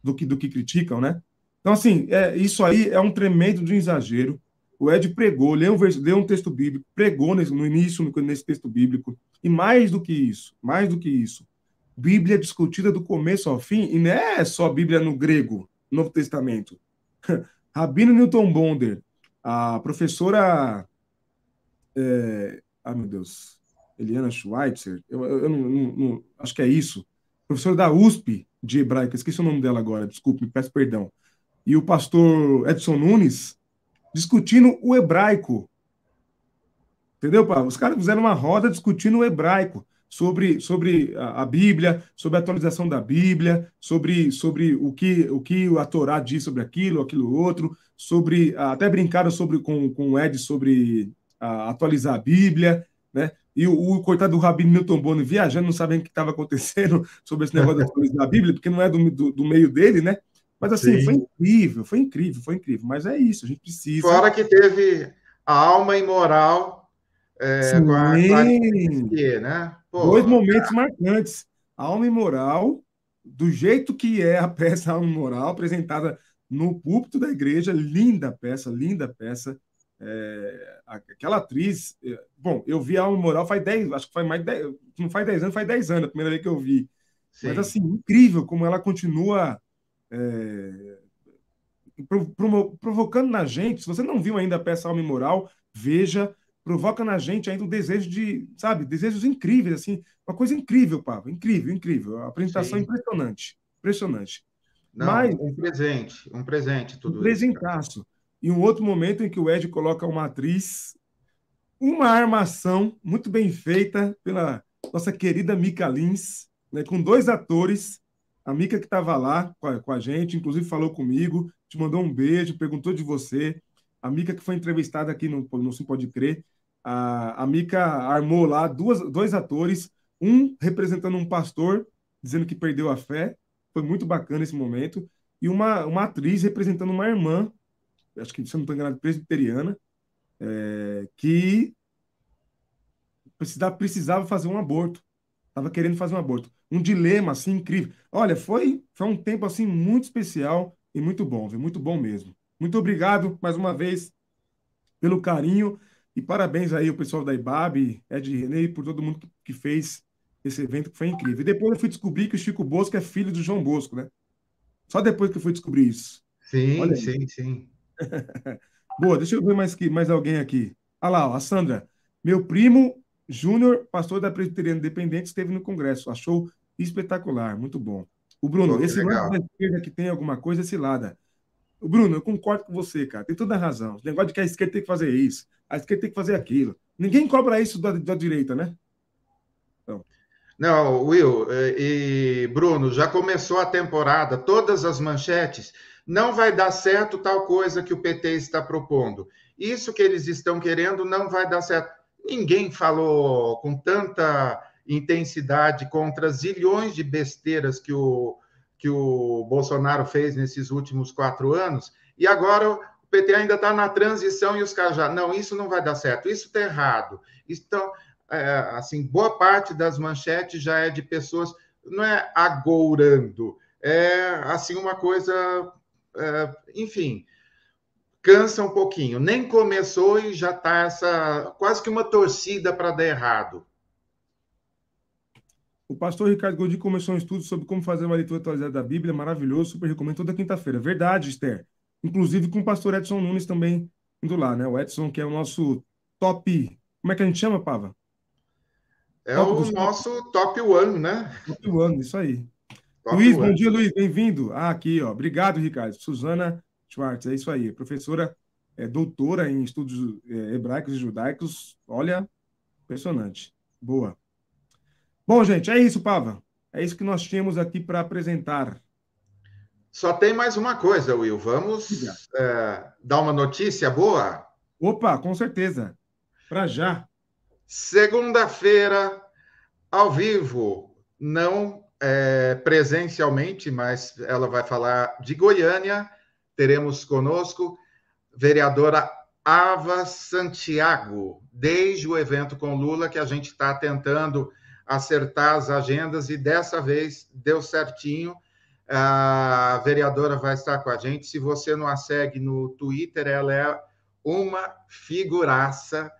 do que, do que criticam, né? Então, assim, é, isso aí é um tremendo de um exagero. O Ed pregou, leu um, leu um texto bíblico, pregou nesse, no início, no, nesse texto bíblico. E mais do que isso, mais do que isso, Bíblia discutida do começo ao fim, e não é só Bíblia no grego, Novo Testamento. Rabino Newton Bonder, a professora. É, ah, meu Deus. Eliana Schweitzer, eu, eu, eu não, não, não, acho que é isso. Professora da USP de hebraica, esqueci o nome dela agora, desculpe, me peço perdão. E o pastor Edson Nunes discutindo o hebraico. Entendeu, Paulo? Os caras fizeram uma roda discutindo o hebraico sobre, sobre a, a, Bíblia, sobre a atualização da Bíblia, sobre, sobre o, que, o que a Torá diz sobre aquilo, aquilo outro, sobre. Até brincaram sobre, com, com o Ed sobre a, atualizar a Bíblia, né? E o, o coitado do Rabino Milton Bono viajando, não sabendo o que estava acontecendo sobre esse negócio de atualizar a Bíblia, porque não é do, do, do meio dele, né? Mas assim, Sim. foi incrível, foi incrível, foi incrível. Mas é isso, a gente precisa. Fora que teve a alma imoral é, com a, a né? Pô, Dois momentos marcantes. Alma imoral, do jeito que é a peça Alma Imoral, apresentada no púlpito da igreja, linda peça, linda peça. É, aquela atriz, é, bom, eu vi a Alma Moral faz 10, acho que faz mais de 10, não faz 10 anos, faz 10 anos, a primeira vez que eu vi. Sim. Mas assim, incrível como ela continua é, provocando na gente. Se você não viu ainda a peça Alma e Moral, veja, provoca na gente ainda o desejo de, sabe, desejos incríveis, assim, uma coisa incrível, Pablo, incrível, incrível. A apresentação Sim. impressionante, impressionante. Não, Mas, um presente, um presente, tudo um presentaço. E um outro momento em que o Ed coloca uma atriz, uma armação muito bem feita pela nossa querida Mika Lins, né, com dois atores a Mica que estava lá com a, com a, gente, inclusive falou comigo, te mandou um beijo, perguntou de você. A Mica que foi entrevistada aqui no, no Sim Pode Crer. A, a Mica armou lá duas, dois atores, um representando um pastor, dizendo que perdeu a fé. Foi muito bacana esse momento. E uma, uma atriz representando uma irmã, acho que, se não estou enganado, presbiteriana, é, que precisava, precisava fazer um aborto. Estava querendo fazer um aborto um dilema assim incrível. Olha, foi, foi um tempo assim muito especial e muito bom, viu? muito bom mesmo. Muito obrigado mais uma vez pelo carinho e parabéns aí ao pessoal da IBAB, Ed René, por todo mundo que fez esse evento que foi incrível. E depois eu fui descobrir que o Chico Bosco é filho do João Bosco, né? Só depois que eu fui descobrir isso. Sim, Olha sim, sim. Boa, deixa eu ver mais, que, mais alguém aqui. Olha lá, ó, a Sandra. Meu primo Júnior, pastor da Presbiteriana Independente, esteve no Congresso. Achou Espetacular, muito bom. O Bruno, Pô, esse lado da esquerda que tem alguma coisa, esse lado. O Bruno, eu concordo com você, cara. Tem toda a razão. O negócio de que a esquerda tem que fazer isso, a esquerda tem que fazer aquilo. Ninguém cobra isso da, da direita, né? Então. Não, Will e Bruno, já começou a temporada, todas as manchetes. Não vai dar certo tal coisa que o PT está propondo. Isso que eles estão querendo não vai dar certo. Ninguém falou com tanta intensidade contra zilhões de besteiras que o, que o Bolsonaro fez nesses últimos quatro anos, e agora o PT ainda está na transição e os caras já, não, isso não vai dar certo, isso está errado. Então, é, assim, boa parte das manchetes já é de pessoas, não é agourando, é assim uma coisa, é, enfim, cansa um pouquinho. Nem começou e já está essa quase que uma torcida para dar errado. O pastor Ricardo Godin começou um estudo sobre como fazer uma leitura atualizada da Bíblia, maravilhoso, super recomendo toda quinta-feira. Verdade, Esther. Inclusive com o pastor Edson Nunes também indo lá, né? O Edson, que é o nosso top. Como é que a gente chama, Pava? É top o nosso top one, né? Top one, isso aí. Top Luiz, one. bom dia, Luiz, bem-vindo. Ah, aqui, ó. Obrigado, Ricardo. Suzana Schwartz, é isso aí. Professora, é, doutora em estudos é, hebraicos e judaicos. Olha, impressionante. Boa. Bom, gente, é isso, Pava. É isso que nós tínhamos aqui para apresentar. Só tem mais uma coisa, Will. Vamos é, dar uma notícia boa? Opa, com certeza. Para já. Segunda-feira, ao vivo, não é, presencialmente, mas ela vai falar de Goiânia. Teremos conosco vereadora Ava Santiago, desde o evento com Lula, que a gente está tentando acertar as agendas e dessa vez deu certinho. A vereadora vai estar com a gente. Se você não a segue no Twitter, ela é uma figuraça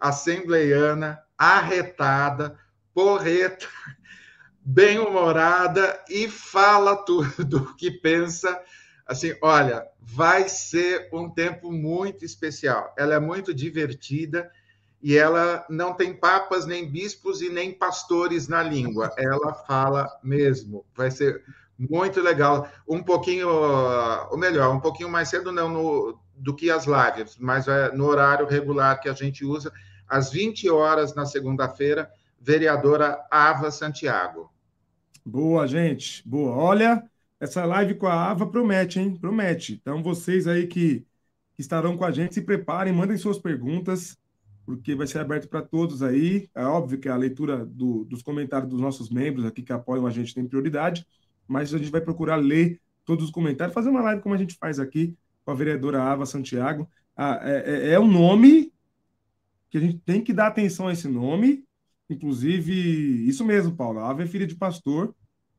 assembleiana, arretada, porreta, bem-humorada e fala tudo o que pensa. Assim, olha, vai ser um tempo muito especial. Ela é muito divertida e ela não tem papas, nem bispos e nem pastores na língua. Ela fala mesmo. Vai ser muito legal. Um pouquinho, ou melhor, um pouquinho mais cedo não no, do que as lives, mas é no horário regular que a gente usa. às 20 horas na segunda-feira, vereadora Ava Santiago. Boa, gente. Boa. Olha, essa live com a Ava promete, hein? Promete. Então, vocês aí que, que estarão com a gente, se preparem, mandem suas perguntas, porque vai ser aberto para todos aí. É óbvio que a leitura do, dos comentários dos nossos membros aqui que apoiam a gente tem prioridade, mas a gente vai procurar ler todos os comentários, fazer uma live como a gente faz aqui com a vereadora Ava Santiago. Ah, é, é, é um nome que a gente tem que dar atenção a esse nome, Inclusive, isso mesmo, Paulo. A Ave é filha de pastor,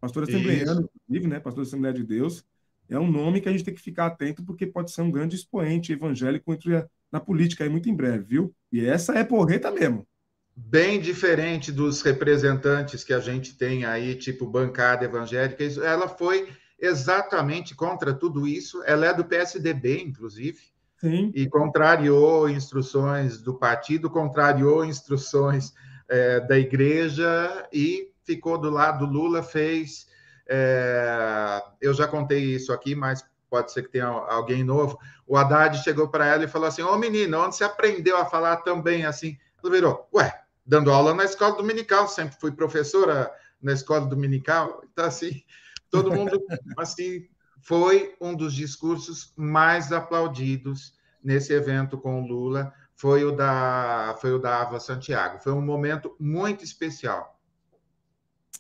pastor assembleano, inclusive, né? Pastor da Assembleia de Deus. É um nome que a gente tem que ficar atento, porque pode ser um grande expoente evangélico entre a, na política aí muito em breve, viu? E essa é porreta mesmo. Bem diferente dos representantes que a gente tem aí, tipo bancada evangélica. Ela foi exatamente contra tudo isso. Ela é do PSDB, inclusive. Sim. E contrariou instruções do partido, contrariou instruções é, da igreja e ficou do lado do Lula, fez. É, eu já contei isso aqui, mas pode ser que tenha alguém novo. O Haddad chegou para ela e falou assim: Ô oh, onde você aprendeu a falar também assim? Ela virou, ué, dando aula na escola dominical, sempre fui professora na escola dominical. Então, assim, todo mundo, assim, foi um dos discursos mais aplaudidos nesse evento com o Lula foi o da foi o da Ava Santiago. Foi um momento muito especial.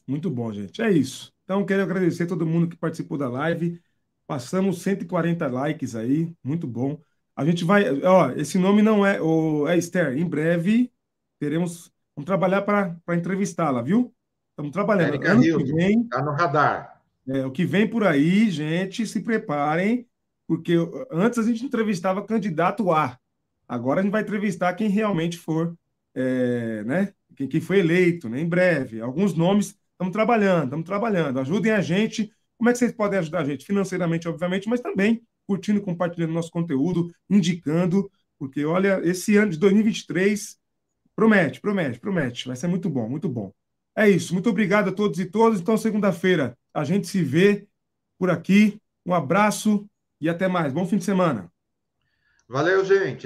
Muito bom, gente. É isso. Então, quero agradecer a todo mundo que participou da live. Passamos 140 likes aí, muito bom. A gente vai, ó, esse nome não é o é Esther. Em breve teremos vamos trabalhar para entrevistá-la, viu? Estamos trabalhando. Érica ano que vem, tá no radar. É, o que vem por aí, gente, se preparem, porque antes a gente entrevistava candidato A. Agora a gente vai entrevistar quem realmente for, é, né? Quem, quem foi eleito, né? Em breve. Alguns nomes estamos trabalhando, estamos trabalhando. Ajudem a gente. Como é que vocês podem ajudar a gente? Financeiramente, obviamente, mas também curtindo, compartilhando nosso conteúdo, indicando, porque olha, esse ano de 2023 promete, promete, promete. Vai ser muito bom, muito bom. É isso. Muito obrigado a todos e todas. Então, segunda-feira, a gente se vê por aqui. Um abraço e até mais. Bom fim de semana. Valeu, gente.